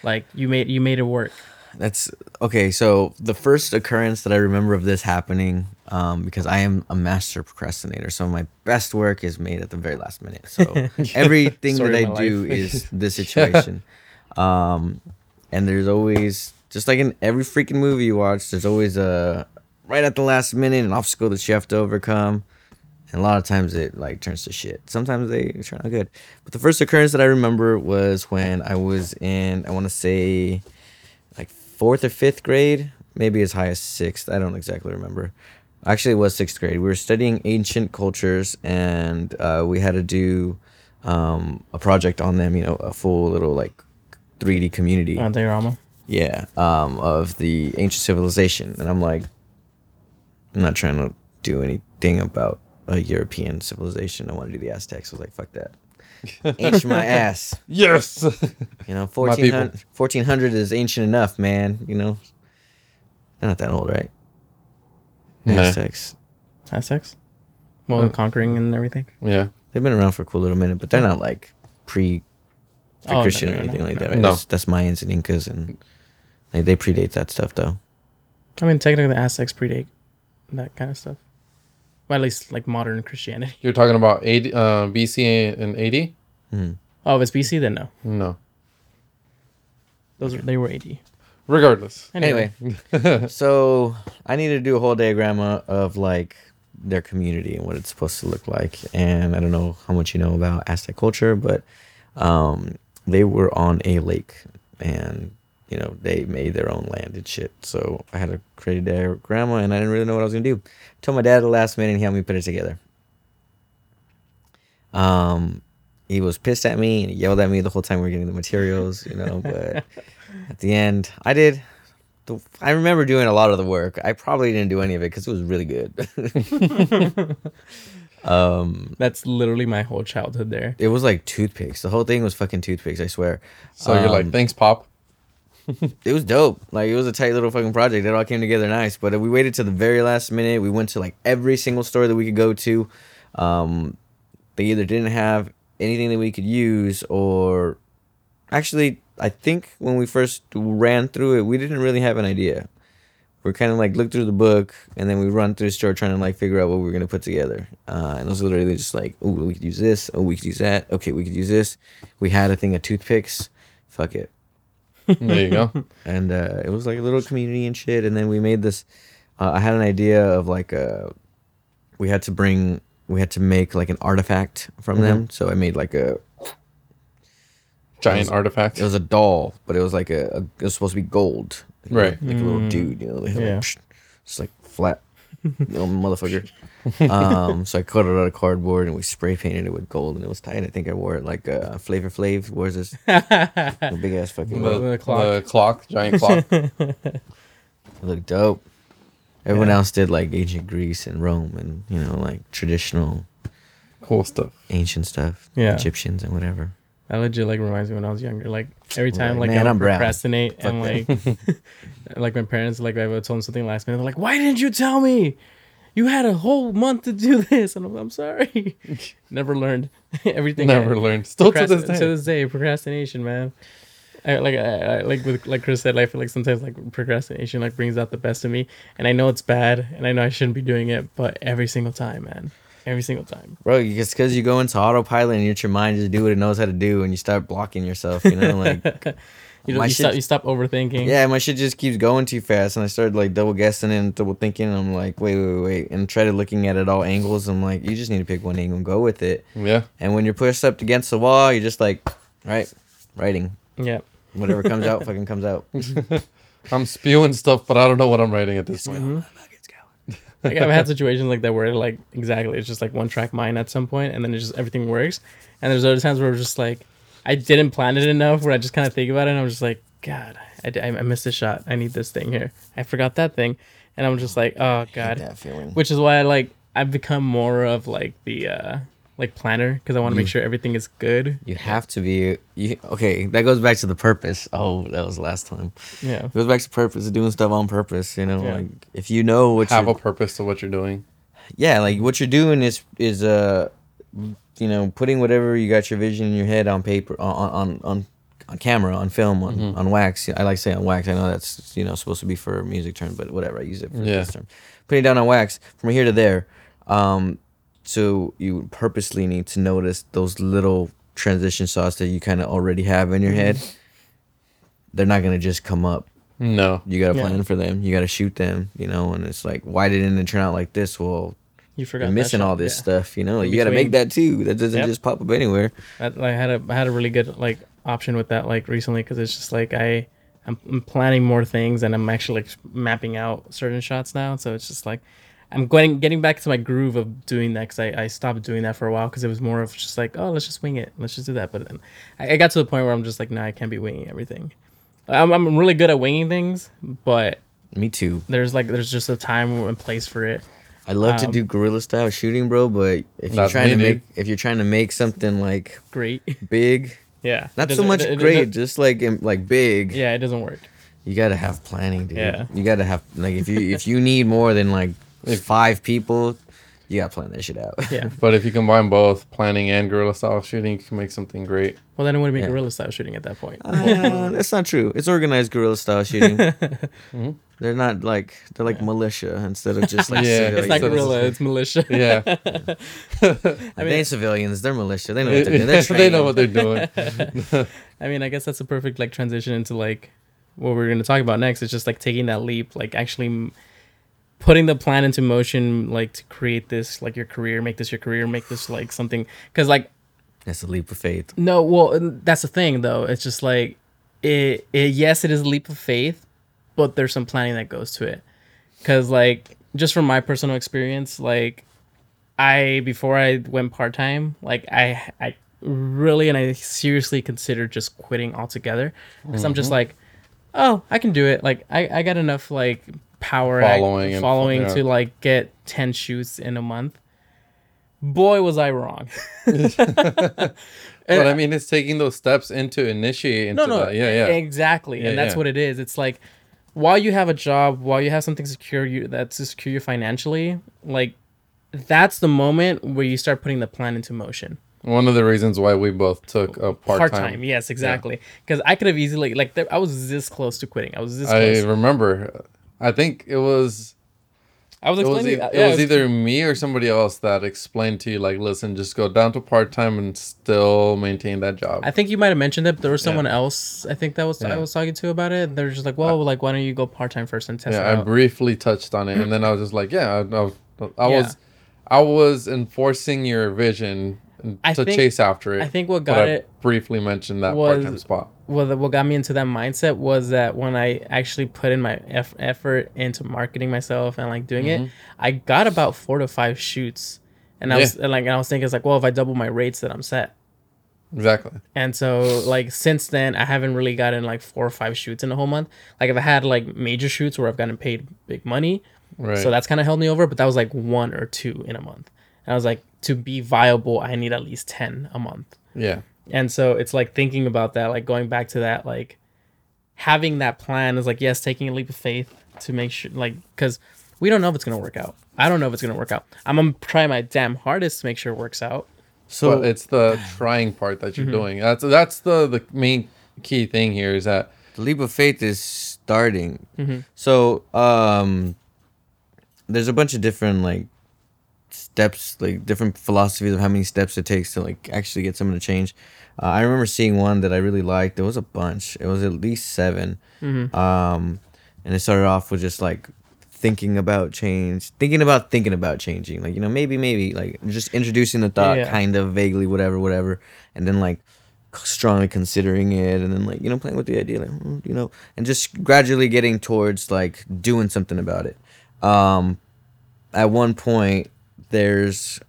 Like you made you made it work. That's okay. So the first occurrence that I remember of this happening, um, because I am a master procrastinator, so my best work is made at the very last minute. So everything that I do life. is this situation. Um, and there's always just like in every freaking movie you watch, there's always a right at the last minute an obstacle that you have to overcome. And a lot of times it like turns to shit. Sometimes they turn out good. But the first occurrence that I remember was when I was in, I want to say, like fourth or fifth grade, maybe as high as sixth. I don't exactly remember. Actually, it was sixth grade. We were studying ancient cultures, and uh, we had to do um, a project on them. You know, a full little like 3D community. Diorama. Yeah, um, of the ancient civilization, and I'm like, I'm not trying to do anything about a European civilization. I want to do the Aztecs. I was like, fuck that. Ancient my ass. Yes. You know, 1400, 1400 is ancient enough, man. You know, they're not that old, right? Nah. Aztecs. Aztecs. Well, Oh. conquering and everything. yeah. They've been around for a cool little minute, but they're not like pre Oh, no, Christian no, or no, anything no, like no. that, right? No. That's, that's Mayans and Incas, and they, they predate that stuff, though. I mean, technically, the Aztecs predate that kind of stuff. Well, at least like modern Christianity. You're talking about 80, uh, BC and 80? Hmm. Oh, if it's BC, then no. No. Those were, they were AD. Regardless. Anyway, Anyway, so I need to do a whole diagram of like their community and what it's supposed to look like. And I don't know how much you know about Aztec culture, but um, they were on a lake and you know they made their own land and shit. So I had to create a diorama and I didn't really know what I was gonna do. I Told my dad at the last minute and he helped me put it together. Um, he was pissed at me and he yelled at me the whole time we were getting the materials, you know. But at the end, I did. The, I remember doing a lot of the work. I probably didn't do any of it because it was really good. um, that's literally my whole childhood there. it was like toothpicks. The whole thing was fucking toothpicks. I swear. So you're like, Um, thanks, Pop. It was dope. Like it was a tight little fucking project. It all came together nice. But we waited to the very last minute. We went to like every single store that we could go to. Um, they either didn't have anything that we could use, or actually, I think when we first ran through it, we didn't really have an idea. We're kind of like look through the book, and then we run through the store trying to like figure out what we were gonna put together. Uh, and it was literally just like, oh, we could use this. Oh, we could use that. Okay, we could use this. We had a thing of toothpicks. Fuck it. There you go. and uh, it was like a little community and shit. And then we made this. Uh, I had an idea of like uh, we had to bring, we had to make like an artifact from them. Mm-hmm. So I made like a, Giant artifact. it was a doll, but it was like a, a it was supposed to be gold, Like, Right. Like a little dude, you know, like, Yeah. psh, just like flat, little motherfucker. um, so I cut it out of cardboard and we spray painted it with gold, and it was tight. I think I wore it like uh, Flavor Flav wears this big ass fucking. the, The the clock. clock. giant clock. It looked dope. Everyone else did like ancient Greece and Rome and you know like traditional cool stuff. ancient stuff. Yeah. Egyptians and whatever. That legit like reminds me when I was younger. Like every time Like, like, man, I I'm would brown. procrastinate and like like my parents like I tell them something last minute. They're like, "Why didn't you tell me? You had a whole month to do this." And I'm, I'm sorry. Never learned everything. Never I- learned. Still to this day. To this day, procrastination, man. I, like I, I, like with like Chris said, I feel like sometimes like procrastination like brings out the best of me, and I know it's bad, and I know I shouldn't be doing it, but every single time, man, every single time. Bro, it's because you go into autopilot and let your mind just do what it knows how to do and you start blocking yourself, you know? Like, You know, you shit- stop you stop overthinking. yeah, my shit just keeps going too fast. And I started like double guessing and double thinking. And I'm like, wait, wait, wait. And try to looking at it all angles. I'm like, you just need to pick one angle and go with it. yeah. And when you're pushed up against the wall, you're just like, right, writing. yeah. Whatever comes out, fucking comes out. I'm spewing stuff, but I don't know what I'm writing at this point. Mm-hmm. like I've had situations like that where like exactly it's just like one track mind at some point and then it just everything works. And there's other times where it's just like I didn't plan it enough where I just kind of think about it and I'm just like, God, I I missed a shot. I need this thing here. I forgot that thing. And I'm just like, oh God. that feeling. Which is why I like I've become more of like the uh like planner because I want to make sure everything is good. You have to be you okay, that goes back to the purpose. Oh, that was last time. Yeah. It goes back to purpose of doing stuff on purpose, you know, Yeah. like if you know what Have you're, a purpose to what you're doing. yeah, like what you're doing is is uh you know, putting whatever you got your vision in your head on paper on on on, on camera, on film, on, Mm-hmm. on wax. I like to say on wax. I know that's you know supposed to be for a music term, but whatever. I use it for Yeah. this term. Putting it down on wax from here to there. Um so you purposely need to notice those little transition shots that you kind of already have in your head. They're not gonna just come up. No. You gotta Yeah. plan for them. You gotta shoot them. You know, and it's like, why didn't it turn out like this? Well, You forgot you're missing all this Yeah. stuff. You know, In you gotta make that too. That doesn't Yep. just pop up anywhere. I, I had a I had a really good like option with that like recently because it's just like I I'm, planning more things and I'm actually like mapping out certain shots now. So it's just like I'm going getting back to my groove of doing that because I, I stopped doing that for a while because it was more of just like oh let's just wing it let's just do that. But then I, I got to the point where I'm just like no I can't be winging everything. I'm I'm really good at winging things, but Me too. there's like there's just a time and place for it. I love to Um, do guerrilla style shooting, bro. But if you're trying me, to dude. make if you're trying to make something like Great, big, yeah. Not so much it- it- great, it- just like im- like big. yeah, it doesn't work. You gotta have planning, dude. Yeah. You gotta have like if you if you need more than like five people, you gotta plan that shit out. Yeah. But if you combine both planning and guerrilla style shooting, you can make something great. Well, then it wouldn't be Yeah. guerrilla style shooting at that point. Uh, that's not true. It's organized guerrilla style shooting. They're not like they're like militia instead of just like Yeah, It's not guerrilla, it's militia. Yeah. I mean, they ain't civilians. They're militia. They know what they're doing. They're they know what they're doing. I mean, I guess that's a perfect like transition into like what we're going to talk about next. It's just like taking that leap, like actually m- putting the plan into motion, like to create this like your career, make this your career, make this like something. Because like That's a leap of faith. no, well, uh, that's the thing though. It's just like it, it. Yes, it is a leap of faith, but there's some planning that goes to it. Because like just from my personal experience, like I before I went part time, like I I really and I seriously considered just quitting altogether because I'm just mm-hmm. like, oh, I can do it. Like I I got enough like power Following and- following yeah. to like get ten shoots in a month. Boy, was I wrong. but I mean, it's taking those steps into initiate into no, no, that. Yeah, yeah. exactly, Yeah, and that's yeah. what it is. It's like while you have a job, while you have something secure you that's to secure you financially, like that's the moment where you start putting the plan into motion. One of the reasons why we both took a part Part time. yes, exactly. Because I could have easily like I was this close to quitting. I was this I close. remember. I think it was I was It was, explaining. e- it yeah, was either me or somebody else that explained to you, like, listen, just go down to part time and still maintain that job. I think you might have mentioned it, but there was Yeah. someone else I think that was I was talking to about it. They're just like, well, like why don't you go part time first and test yeah, it I briefly touched on it, and then I was just like, yeah, I, I, I Yeah. was, I was enforcing your vision I to think- chase after it. I think what but got I it briefly mentioned that was- part time spot. well, the- what got me into that mindset was that when I actually put in my eff- effort into marketing myself and like doing it, mm-hmm. I got about four to five shoots, and I was and, like, and I was thinking, it's like, well, if I double my rates, then I'm set. Exactly. And so like since then, I haven't really gotten like four or five shoots in a whole month. Like if I had like major shoots where I've gotten paid big money, Right. so that's kind of held me over. But that was like one or two in a month. And I was like, to be viable, I need at least ten a month. yeah. And so it's like thinking about that, like going back to that, like having that plan is like, yes, taking a leap of faith to make sure, like, because we don't know if it's going to work out. I don't know if it's going to work out. I'm going to try my damn hardest to make sure it works out. So but it's the trying part that you're Mm-hmm. doing. That's that's the the main key thing here is that the leap of faith is starting. Mm-hmm. So um, there's a bunch of different like steps, like different philosophies of how many steps it takes to like actually get someone to change. Uh, I remember seeing one that I really liked. There was a bunch. It was at least 7 Mm-hmm. Um, and it started off with just like thinking about change, thinking about thinking about changing. Like you know, maybe, maybe like just introducing the thought, Yeah. kind of vaguely, whatever, whatever, and then like strongly considering it and then like you know playing with the idea like mm, you know and just gradually getting towards like doing something about it um at one point there's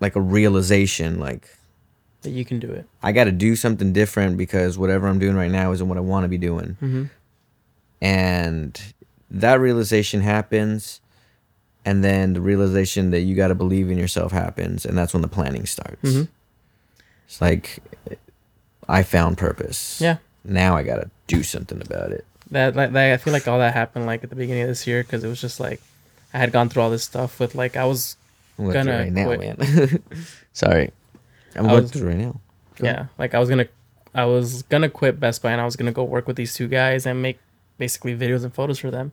like a realization like That you can do it. i got to do something different because whatever i'm doing right now isn't what i want to be doing Mm-hmm. and that realization happens and then the realization that you got to believe in yourself happens and that's when the planning starts Mhm. it's like i found purpose Yeah. now i got to do something about it That, like, that, I feel like all that happened like at the beginning of this year because it was just like I had gone through all this stuff with like I was i'm Gonna right now quit. man sorry i'm I going was- through right now Go yeah like I was gonna I was gonna quit Best Buy and I was gonna go work with these two guys and make basically videos and photos for them,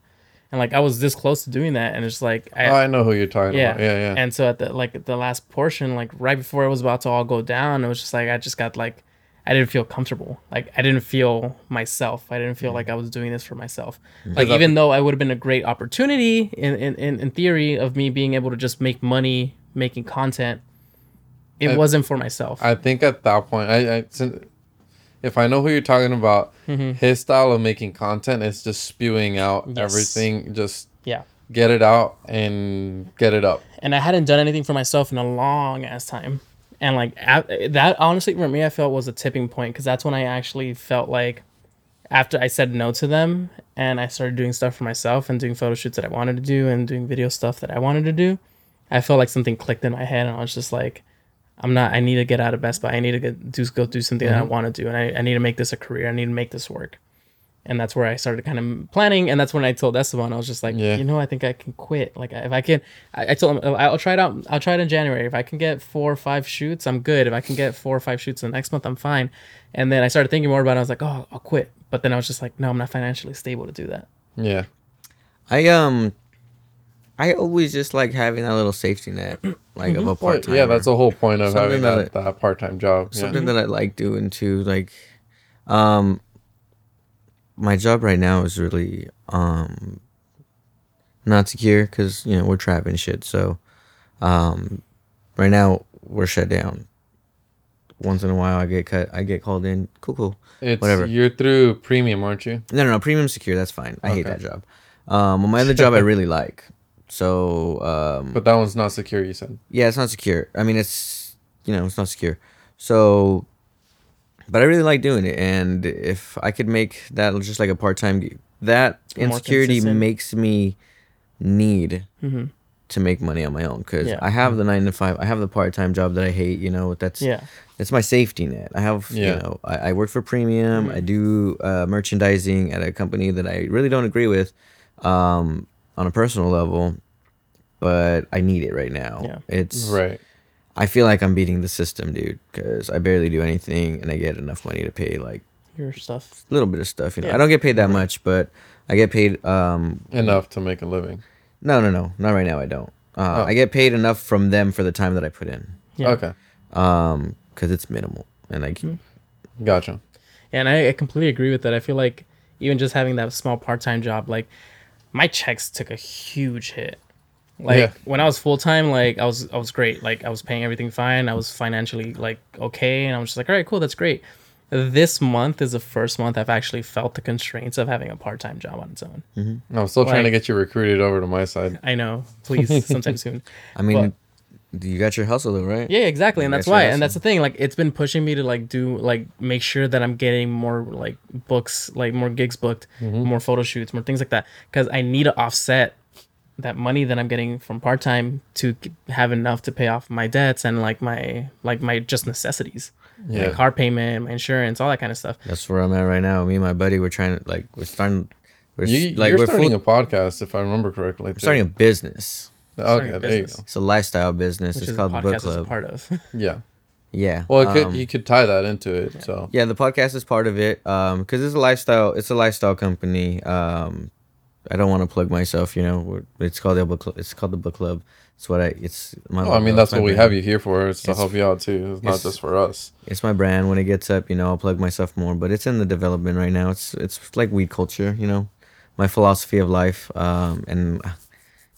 and like I was this close to doing that and it's like I, oh, I know who you're talking yeah about. Yeah, yeah. and so at the like the last portion like right before it was about to all go down it was just like I just got like I didn't feel comfortable like I didn't feel myself I didn't feel like I was doing this for myself like even though I would have been a great opportunity in, in in in theory of me being able to just make money making content it I- wasn't for myself I think at that point, I, I sin- if I know who you're talking about, Mhm. his style of making content is just spewing out Yes. everything, just yeah get it out and get it up. and I hadn't done anything for myself in a long ass time. And like a- that, honestly, for me, I felt was a tipping point because that's when I actually felt like after I said no to them and I started doing stuff for myself and doing photo shoots that I wanted to do and doing video stuff that I wanted to do, I felt like something clicked in my head and I was just like, I'm not. I need to get out of Best Buy. I need to get, do go do something that I mm-hmm. want to do, and I, I need to make this a career. I need to make this work. And that's where I started kind of planning, and that's when I told Esteban, I was just like, Yeah. you know, I think I can quit. Like if I can, I, I told him I'll try it out. I'll try it in January. If I can get four or five shoots, I'm good. If I can get four or five shoots in the next month, I'm fine. And then I started thinking more about it. I was like, oh, I'll quit. But then I was just like, no, I'm not financially stable to do that. Yeah. i um i always just like having that little safety net like of a part-time yeah, that's the whole point of Something having that that, that part time job. Yeah. something that I like doing too. Like, um, my job right now is really um not secure because you know we're trapping shit. So, um, right now we're shut down. Once in a while, I get cut. I get called in. Cool, cool. It's whatever. You're through premium, aren't you? No, no, no. Premium secure. That's fine. I hate that job. Um, my other job I really like. So, um, But that one's not secure. You said. yeah, it's not secure. I mean, it's you know, it's not secure. So, but I really like doing it, and if I could make that just like a part time that insecurity makes me need Mm-hmm. to make money on my own because Yeah. I have the nine to five. I have the part time job that I hate. You know, that's Yeah. it's my safety net. I have, Yeah. you know, I, I work for premium. Mm-hmm. I do uh, merchandising at a company that I really don't agree with um, on a personal level, but I need it right now. Yeah. It's Right. I feel like I'm beating the system, dude, because I barely do anything and I get enough money to pay like Your stuff. a little bit of stuff. You know, Yeah. I don't get paid that much, but I get paid. Um, Enough to make a living. No, no, no, not right now. I don't. Uh, Oh. I get paid enough from them for the time that I put in, Yeah. Okay. um, because it's minimal, and I Hmm. Gotcha. And I, I completely agree with that. I feel like even just having that small part time job, like my checks took a huge hit. Like Yeah. when I was full time, like I was I was great. Like I was paying everything fine. I was financially like okay, and I was just like, all right, cool, that's great. This month is the first month I've actually felt the constraints of having a part time job on its own. Mm-hmm. I'm still trying to get you recruited over to my side. I know, please, sometime soon. I mean, you got your hustle though, right? Yeah, exactly, and that's guys why, and that's the thing. Like, it's been pushing me to like do like make sure that I'm getting more like books, like more gigs booked, mm-hmm. more photo shoots, more things like that, because I need to offset that money that I'm getting from part time to have enough to pay off my debts and like my like my just necessities, Yeah. my car payment, my insurance, all that kind of stuff. That's where I'm at right now. Me and my buddy, we're trying to like we're starting. We're you, like, you're we're starting full, a podcast, if I remember correctly. we're starting a business. okay, a there you business. go. It's a lifestyle business. Which it's is called the the Book podcast is Club. part of. Yeah. Yeah. Well, it could, um, you could tie that into it. So Yeah, the podcast is part of it. Um, because it's a lifestyle. It's a lifestyle company. Um, I don't want to plug myself. You know, it's called the book. Club. It's called the book club. It's what I. It's my. Well, I mean, that's it's what we have you here for. It's to help you out too. It's not it's- just for us. It's my brand. When it gets up, you know, I'll plug myself more. But it's in the development right now. It's it's like weed culture. You know, my philosophy of life. Um, and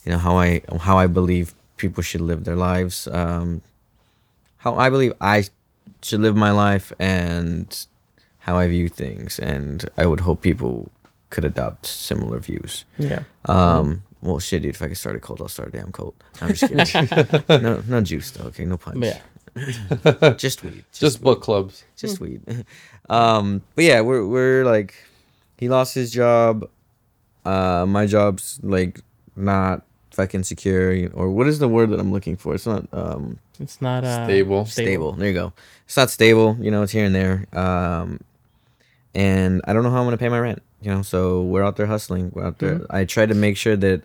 you know how I how I believe people should live their lives. Um, how I believe I should live my life and how I view things. And I would hope people could adopt similar views. yeah, Um, well, shit, dude. If I could start a cult, I'll start a damn cult. I'm just kidding. no, no juice though. Okay, no punch. yeah, Just weed. Just book clubs. just weed. um, but yeah, we're we're like, he lost his job. Uh, my job's like not fucking secure, or what is the word that I'm looking for? It's not um it's not uh, Stable. stable. There you go. It's not stable. You know, it's here and there. Um, and I don't know how I'm gonna pay my rent. You know, so we're out there hustling. We're out there. I try to make sure that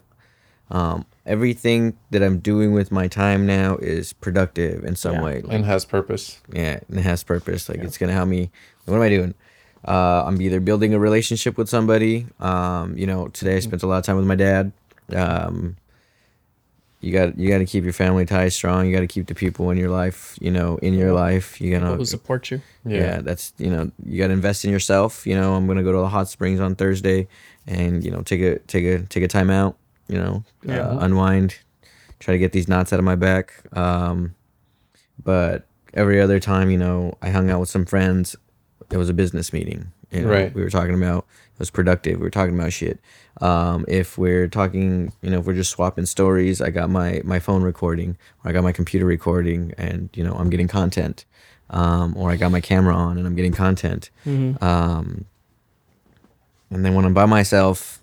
um, everything that I'm doing with my time now is productive in some Yeah. way. and has purpose. Yeah, and it has purpose. Like it's gonna help me. What am I doing? Uh, I'm either building a relationship with somebody. Um, you know, today I spent a lot of time with my dad. Um, you got you got to keep your family ties strong. You got to keep the people in your life. You know, in your life. You gotta who support you. Yeah. yeah. that's you know you got to invest in yourself. You know, I'm gonna go to the hot springs on Thursday, and you know take a take a take a time out. You know, Yeah. uh, unwind, try to get these knots out of my back. Um, but every other time, you know, I hung out with some friends. It was a business meeting. You know, Right. We were talking about it was productive. We were talking about shit. Um, if we're talking, you know, if we're just swapping stories, I got my my phone recording, or I got my computer recording, and you know, I'm getting content. Um, or I got my camera on and I'm getting content. Mm-hmm. Um, and then when I'm by myself,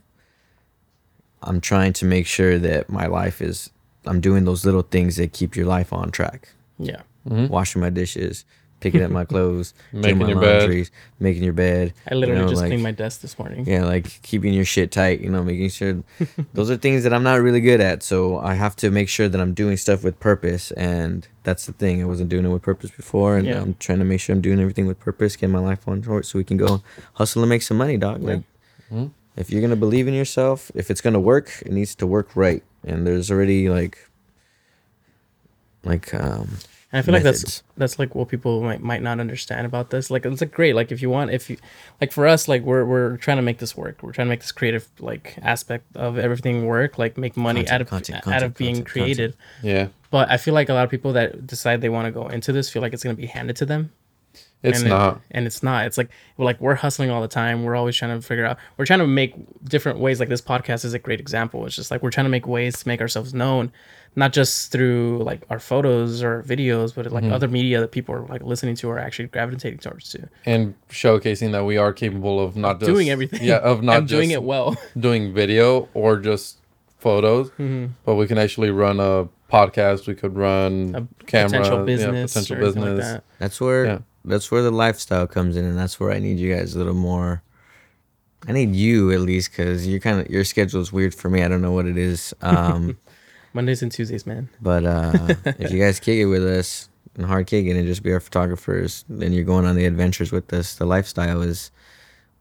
I'm trying to make sure that my life is, I'm doing those little things that keep your life on track. Yeah, Mhm. Washing my dishes, picking up my clothes, doing Making my your bed. making your bed. I literally you know, just like- cleaned my desk this morning. Yeah, like keeping your shit tight, you know, making sure those are things that I'm not really good at. So I have to make sure that I'm doing stuff with purpose. And that's the thing. I wasn't doing it with purpose before. And Yeah. I'm trying to make sure I'm doing everything with purpose, get my life on track so we can go hustle and make some money, dog. Like, Mhm. if you're going to believe in yourself, if it's going to work, it needs to work right. And there's already like, like, um, And I feel like that's that's like what people might might not understand about this. Like it's like great. Like if you want, if you like for us, like we're we're trying to make this work. We're trying to make this creative like aspect of everything work. Like make money Content, out of content, out content, of being content, creative. Yeah. But I feel like a lot of people that decide they want to go into this feel like it's gonna be handed to them. It's and it- not. and it's not. It's like we're like we're hustling all the time. We're always trying to figure out. We're trying to make different ways. Like this podcast is a great example. It's just like we're trying to make ways to make ourselves known, not just through like our photos or videos, but like Mm-hmm. other media that people are like listening to or actually gravitating towards too. and showcasing that we are capable of not just doing everything. Yeah, of not and just doing it well. doing video or just photos, Mm-hmm. but we can actually run a podcast. We could run A camera, potential yeah, business, potential business. like that. That's where Yeah. That's where the lifestyle comes in, and that's where I need you guys a little more. I need you at least because you kind of your schedule is weird for me. I don't know what it is. Um, Mondays and Tuesdays, man. but uh, if you guys kick it with us and hard kicking and just be our photographers, then you're going on the adventures with us. The lifestyle is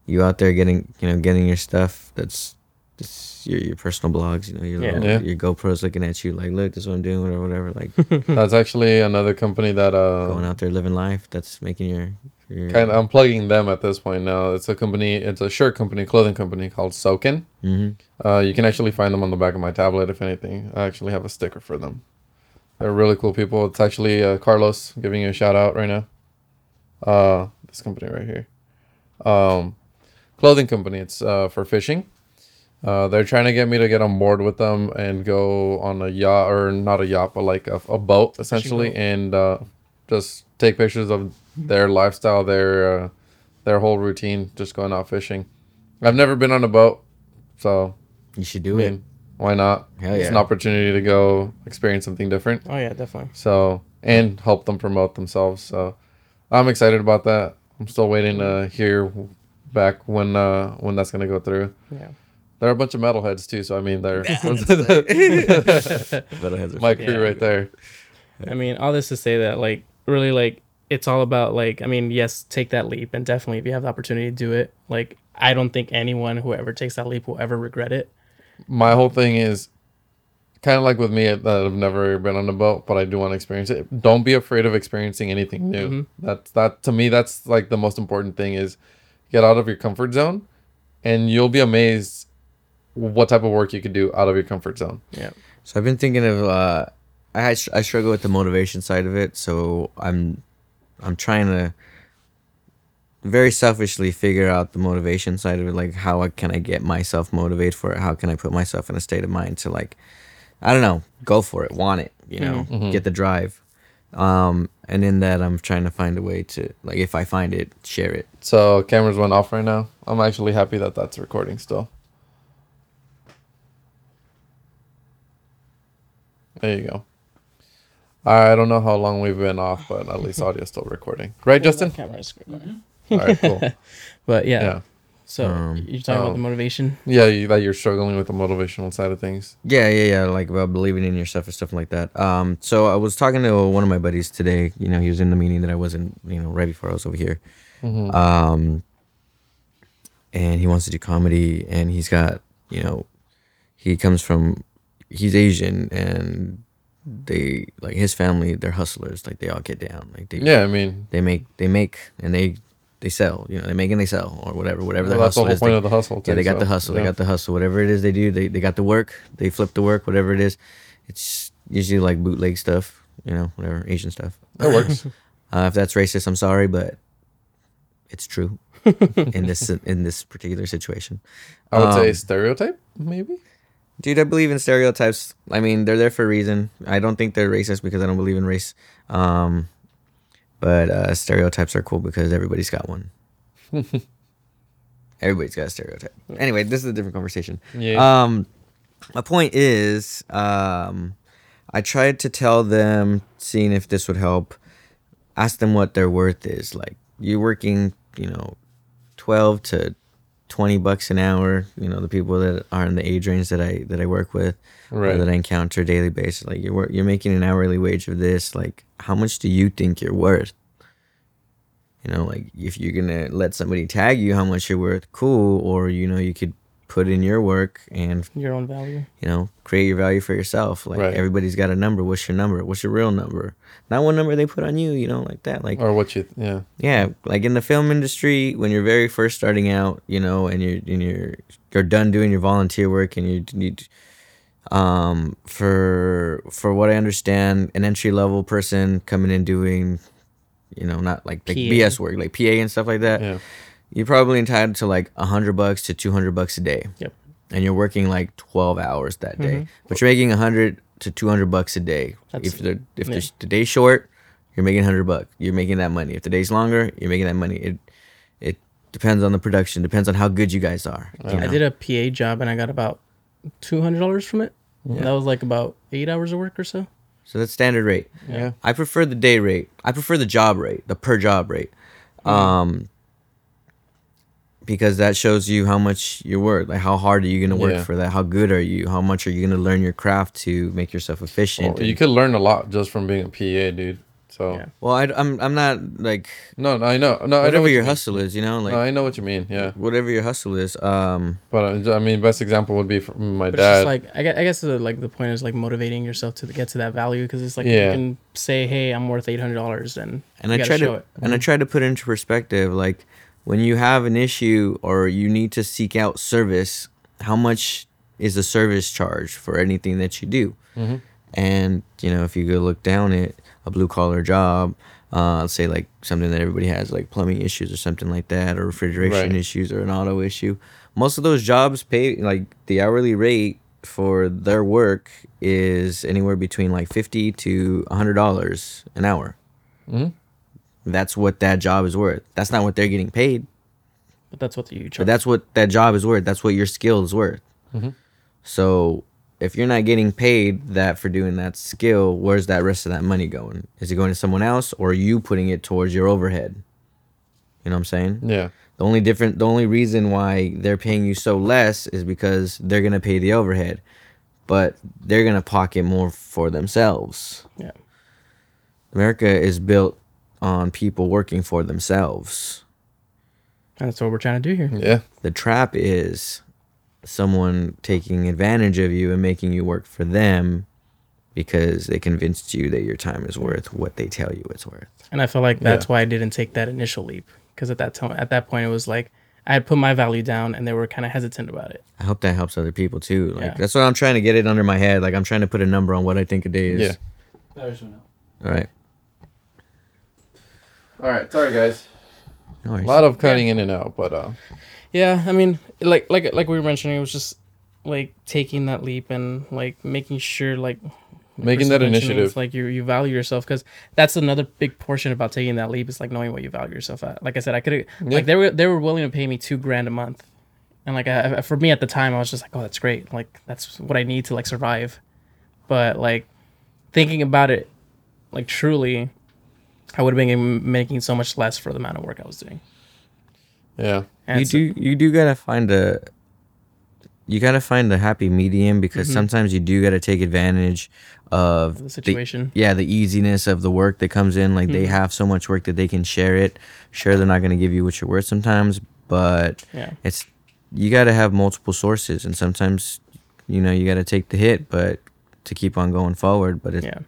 you out there getting you know getting your stuff that's just your your personal blogs. You know, your Yeah. little- Yeah. your GoPros looking at you like, look, this is what I'm doing, or whatever. Like That's actually another company that going uh out there living life. That's making your your kind of I'm plugging them at this point now. It's a company, it's a shirt company, clothing company called Soken. hmm Uh, you can actually find them on the back of my tablet if anything. I actually have a sticker for them. They're really cool people. It's actually uh, Carlos giving you a shout out right now. Uh, this company right here. Um, clothing company. It's uh, for fishing. Uh, they're trying to get me to get on board with them and go on a yacht or not a yacht, but like a, a boat essentially, boat. and uh, just take pictures of their lifestyle, their uh, their whole routine, just going out fishing. I've never been on a boat, so You should I do it. why not? Hell It's an opportunity to go experience something different. Oh yeah, definitely. So and help them promote themselves. So I'm excited about that. I'm still waiting to hear back when uh when that's gonna go through. Yeah. There are a bunch of metalheads too, so I mean they're Metalheads are my crew Yeah. right there. I mean, all this to say that like really like it's all about like I mean, yes, take that leap and definitely if you have the opportunity to do it, like I don't think anyone who ever takes that leap will ever regret it. My whole thing is kind of like with me that I've never been on a boat, but I do want to experience it. Don't be afraid of experiencing anything new. Mhm. That's that to me. That's like the most important thing is get out of your comfort zone, and you'll be amazed what type of work you could do out of your comfort zone. Yeah. So I've been thinking of uh, I had, I struggle with the motivation side of it. So I'm I'm trying to very selfishly figure out the motivation side of it. Like how I- can I get myself motivated for it? How can I put myself in a state of mind to like I don't know, go for it, want it, you know, Mhm. get the drive. Um, and in that, I'm trying to find a way to like if I find it, share it. So cameras went off right now. I'm actually happy that that's recording still. There you go. I don't know how long we've been off, but at least audio's still recording. Right, Justin? Camera is good. All right, cool. But yeah. Yeah. So Um, you're talking about the um, motivation. Yeah, you, that you're struggling with the motivational side of things. Yeah, yeah, yeah. Like about believing in yourself and stuff like that. Um, so I was talking to one of my buddies today. You know, he was in the meeting that I wasn't. You know, right before I was over here. Mm-hmm. Um, and he wants to do comedy, and he's got you know, he comes from, he's Asian, and they like his family. They're hustlers. Like they all get down. Like they yeah, I mean, they make they make and they they sell. You know, they make and they sell or whatever whatever well, that's the hustle whole is. point they- of the hustle. yeah, they got so, the hustle. yeah. They got the hustle. Whatever it is they do, they, they got the work. They flip the work, whatever it is. It's usually like bootleg stuff, you know, whatever Asian stuff. that works. Uh, if that's racist, I'm sorry, but it's true in this in this particular situation. I would say Um, stereotype, maybe. Dude, I believe in stereotypes. I mean, they're there for a reason. I don't think they're racist because I don't believe in race. Um, but uh, stereotypes are cool because everybody's got one. everybody's got a stereotype. Anyway, this is a different conversation. Yeah. Um, my point is, um, I tried to tell them, seeing if this would help, ask them what their worth is. Like, you're working, you know, 12 to 20 bucks an hour. You know, the people that are in the age range that I that I work with, or right. that I encounter daily basis. Like, you're you're making an hourly wage of this. Like, how much do you think you're worth? You know, like if you're gonna let somebody tag you how much you're worth, cool. Or you know, you could put in your work and Your own value. you know, create your value for yourself. Like Right. everybody's got a number. What's your number? What's your real number? Not one number they put on you, you know, like that. Like or what you, yeah. yeah, like in the film industry, when you're very first starting out, you know, and you're and you're you're done doing your volunteer work and you need um for for what I understand, an entry level person coming in doing you know, not like like PA. BS work, like PA and stuff like that Yeah. You're probably entitled to like a hundred bucks to two hundred bucks a day. Yep. And you're working like twelve hours that day, Mhm. but you're making a hundred to two hundred bucks a day. That's- if the if yeah. the, day's short, you're making hundred bucks. You're making that money. If the day's longer, you're making that money. It it depends on the production. Depends on how good you guys are. you I did a PA job and I got about two hundred dollars from it. Yeah. That was like about eight hours of work or so. So that's standard rate. Yeah. I prefer the day rate. I prefer the job rate, the per job rate. Um because that shows you how much you're worth. Like how hard are you gonna work Yeah. for that? How good are you? How much are you gonna learn your craft to make yourself efficient? Well, you and- could learn a lot just from being a PA, dude. So Yeah. Well, I, am I'm not like no, no, I know, no, I know whatever what your you mean. hustle is, you know, like no, I know what you mean. Yeah, whatever your hustle is. Um, but uh, I mean, best example would be from my But it's dad. just like I guess, I guess the, like the point is like motivating yourself to get to that value because it's like Yeah. you can say, hey, I'm worth eight hundred dollars, and and you I gotta try show to it. and I try to put it into perspective. Like when you have an issue or you need to seek out service, how much is the service charge for anything that you do? Mhm. And you know, if you go look down at a blue collar job, uh, say like something that everybody has, like plumbing issues or something like that, or refrigeration Right. issues or an auto issue. Most of those jobs pay like the hourly rate for their work is anywhere between like fifty to hundred dollars an hour. Mhm. That's what that job is worth. That's not what they're getting paid, But that's what you but that's what that job is worth. That's what your skill is worth. Mhm. So if you're not getting paid that for doing that skill, where's that rest of that money going? Is it going to someone else or are you putting it towards your overhead? You know what I'm saying? yeah, The only different the only reason why they're paying you so less is because they're gonna pay the overhead. But they're gonna pocket more for themselves. yeah. America is built on people working for themselves. That's what we're trying to do here. yeah, The trap is someone taking advantage of you and making you work for them because they convinced you that your time is worth what they tell you it's worth. And I feel like that's Yeah. why I didn't take that initial leap because at that time, at that point, it was like I had put my value down, and they were kind of hesitant about it. I hope that helps other people too. Like Yeah. that's what I'm trying to get it under my head. Like I'm trying to put a number on what I think a day is. yeah. All right. All right, sorry guys. No A lot of cutting in and out, but uh, Yeah, I mean, like like like we were mentioning, it was just like taking that leap and like making sure like making that was initiative. It's like you you value yourself because that's another big portion about taking that leap is like knowing what you value yourself at. Like I said, I could Yeah. like they were they were willing to pay me two grand a month, and like I, for me at the time, I was just like, oh, that's great. Like that's what I need to like survive. But like thinking about it, like truly, I would have been making so much less for the amount of work I was doing. yeah, And you so- do you do gotta find a you gotta find the happy medium because Mhm. sometimes you do gotta take advantage of the situation. yeah the easiness of the work that comes in like they Mhm. have so much work that they can share it sure they're not going to give you what you're worth sometimes but yeah. it's you got to have multiple sources and sometimes you know you got to take the hit but to keep on going forward but it, yeah.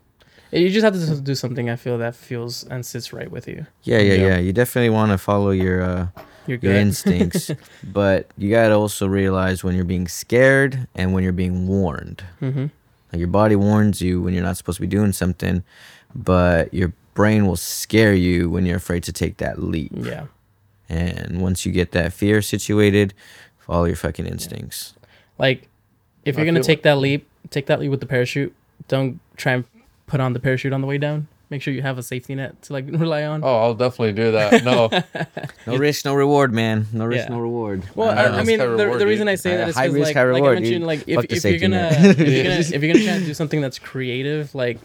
Yeah. You just have to do something I feel that feels and sits right with you. yeah yeah Yeah. you definitely want to follow your uh You're your instincts but you got to also realize when you're being scared and when you're being warned mm-hmm. Like your body warns you when you're not supposed to be doing something, but your brain will scare you when you're afraid to take that leap. Yeah. And once you get that fear situated, follow your fucking instincts. Like, if I you're gonna feel take that leap, take that leap with the parachute. Don't try and put on the parachute on the way down. Make sure you have a safety net to like rely on. Oh, I'll definitely do that. No, No risk, no reward, man. No risk, Yeah. no reward. Well, High I, I mean, the, reward, the reason. I say Uh, that is high because, risk, like, high like I mentioned, like if, if you're gonna if you're gonna if you're gonna try and do something that's creative, like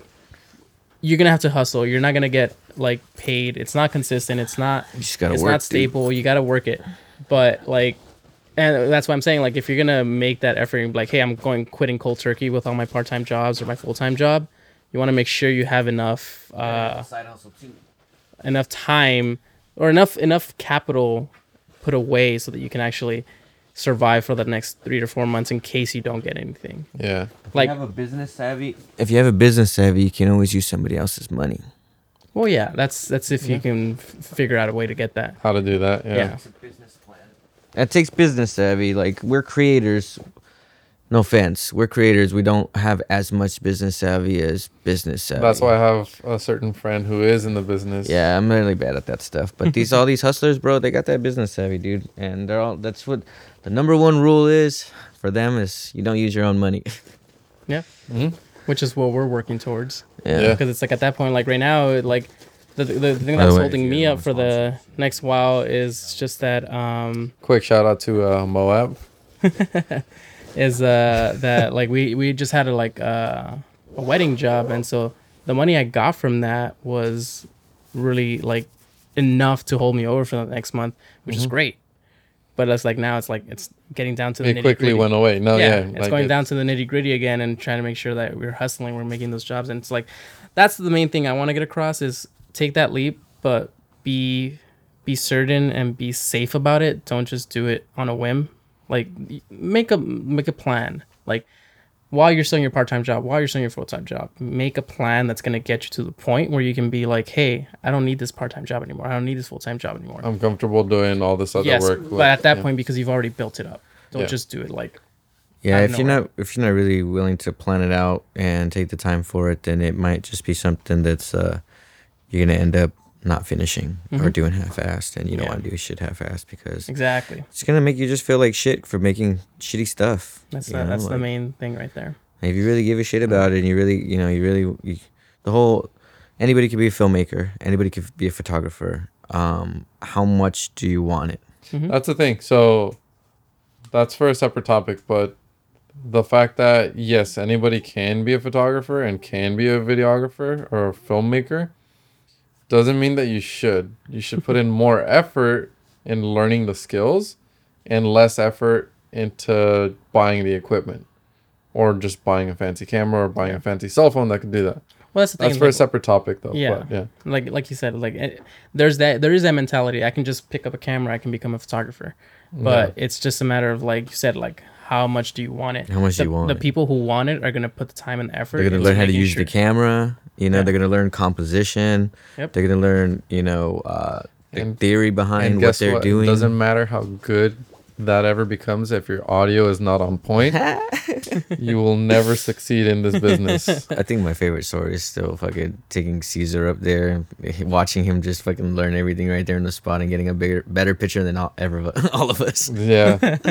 you're gonna have to hustle. You're not gonna get like paid. It's not consistent. It's not You just gotta it's work. not dude. stable. You got to work it. But like, and that's why I'm saying like if you're gonna make that effort, and be like, hey, I'm going quitting cold turkey with all my part time jobs or my full time job. You want to make sure you have enough uh, enough time or enough enough capital put away so that you can actually survive for the next three to four months in case you don't get anything. yeah, Like, you have a business savvy. If you have a business savvy, you can always use somebody else's money. well, yeah, that's that's if Yeah. you can f- figure out a way to get that. how to do that? Yeah, Yeah. It takes business savvy. Like we're creators. No offense, we're creators. We don't have as much business savvy as business savvy. that's why I have a certain friend who is in the business. Yeah, I'm really bad at that stuff. But these all these hustlers, bro, they got that business savvy, dude. And they're all that's what the number one rule is for them is you don't use your own money. hmm Which is what we're working towards. yeah. Yeah. because it's like at that point like right now it, like the, the, the thing By the that's way, holding me up for the next while is just that um Quick shout out to uh, Moab. is uh that like we we just had a like uh, a wedding job and so the money i got from that was really like enough to hold me over for the next month which is Mhm. great but it's like now it's like it's getting down to the It quickly went away. No, yeah, yeah, it's like going it- down to the nitty gritty again and trying to make sure that we're hustling, we're making those jobs, and it's like that's the main thing I want to get across is take that leap, but be be certain and be safe about it. Don't just do it on a whim. Like make a make a plan. Like while you're still in your part time job, while you're still in your full time job, make a plan that's gonna get you to the point where you can be like, hey, I don't need this part time job anymore. I don't need this full time job anymore. I'm comfortable doing all this other yes, work. but with- at that yeah. point, because you've already built it up, don't Yeah. just do it like Yeah, out of if you're not if you're not really willing to plan it out and take the time for it, then it might just be something that's uh you're gonna end up not finishing or Mhm. doing half-assed, and you don't Yeah. want to do shit half-assed because exactly. it's gonna make you just feel like shit for making shitty stuff. That's the, know, that's the main thing right there. If you really give a shit about it, and you really, you know, you really, you, the whole, anybody could be a filmmaker, anybody could be a photographer. Um, how much do you want it? Mhm. That's the thing. So that's for a separate topic, but the fact that yes, anybody can be a photographer and can be a videographer or a filmmaker doesn't mean that you should. You should put in more effort in learning the skills and less effort into buying the equipment or just buying a fancy camera or buying a fancy cell phone that can do that. Well, that's the thing. That's for a separate topic though. Yeah. But yeah. like like you said, like eh, there's that there is that mentality. I can just pick up a camera, I can become a photographer, but it's just a matter of like you said, like how much do you want it? How much the, do you want The it? people who want it are gonna put the time and the effort. They're gonna learn how to use sure- the camera. You know, Yeah. they're gonna learn composition. Yep. They're gonna learn, you know, uh, the And- theory behind and what they're what? doing. It doesn't matter how good that ever becomes if your audio is not on point. you will never succeed in this business. I think my favorite story is still fucking taking Caesar up there, watching him just fucking learn everything right there in the spot and getting a bigger, better picture than all, ever all of us. yeah. Like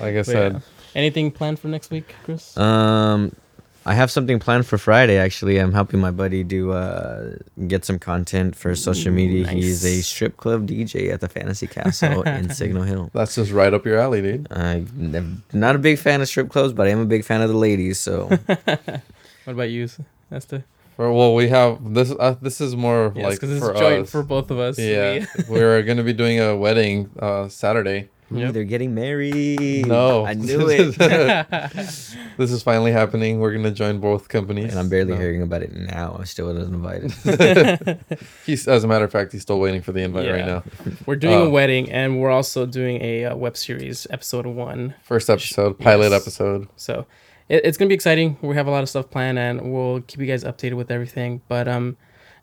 I But said, yeah. Anything planned for next week, Chris? Um, I have something planned for Friday. Actually, I'm helping my buddy do uh get some content for social Ooh, media. He's a strip club DJ at the Fantasy Castle in Signal Hill. that's just right up your alley, dude. I'm not a big fan of strip clubs, but I am a big fan of the ladies. So what about you, Esther? For, well, we have this. Uh, this is more of Yes, like because it's for joint us. for both of us. yeah, we're gonna be doing a wedding uh, Saturday. Ooh, Yep. they're getting married. No, I knew it. this is finally happening. We're gonna join both companies, and I'm barely So- hearing about it now. I still wasn't invited. He's, as a matter of fact, he's still waiting for the invite right now. we're doing a Uh, wedding, and we're also doing a uh, web series, episode one. First episode, pilot Yes. episode. So it, it's gonna be exciting. We have a lot of stuff planned, and we'll keep you guys updated with everything. But um,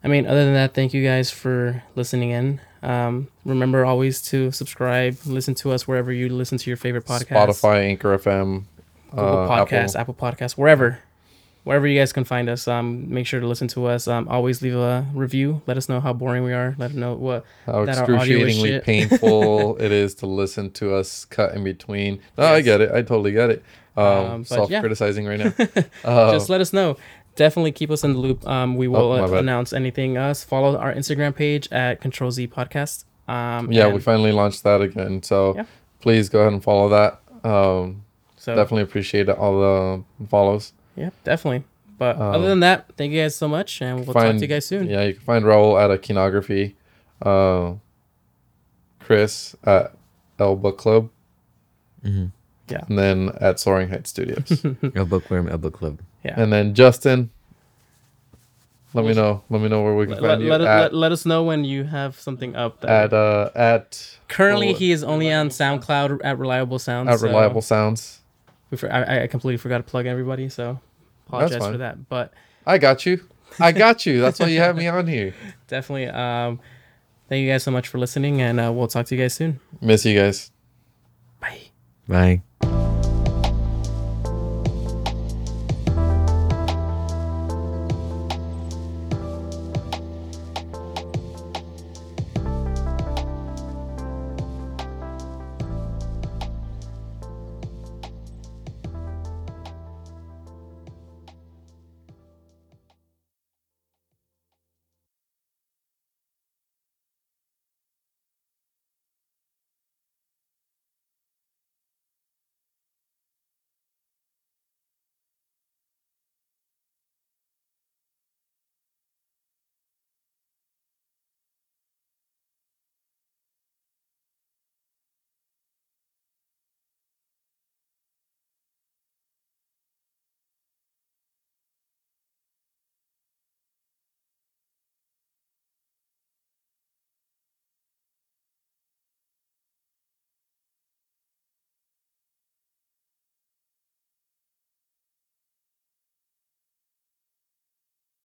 I mean, other than that, thank you guys for listening in. Um, remember always to subscribe, listen to us wherever you listen to your favorite podcast, Spotify, Anchor FM, Google uh, Podcasts, Apple. Apple. Podcasts, wherever. Wherever you guys can find us, um, make sure to listen to us. Um, always leave a review. Let us know how boring we are. Let us know what How that audio is excruciatingly painful it is to listen to us cut in between. No, I get it. I totally get it. Um, Um, self-criticizing right now. Uh, just let us know. Definitely keep us in the loop. Um, we will Oh, uh, announce anything else. Follow our Instagram page at Control Z Podcast. Um, yeah, and we finally launched that again. So Yeah. please go ahead and follow that. Um, so Definitely appreciate all the follows. yeah, definitely. But Um, other than that, thank you guys so much, and we'll talk to you guys soon. Yeah, you can find Raul at Akinography, uh, Chris at El Book Club, hmm and then at Soaring Heights Studios. A bookworm, a book club. Yeah. and then Justin, let me know. Let me know where we can Let, find let, you let, at, let, let us know when you have something up. That at uh at currently, he is only on SoundCloud at Reliable Sounds. at so Reliable Sounds. we for, I, I completely forgot to plug everybody, so apologize for that. But I got you. I got you. That's why you have me on here. definitely, um, thank you guys so much for listening, and uh, we'll talk to you guys soon. Miss you guys. Bye. Bye.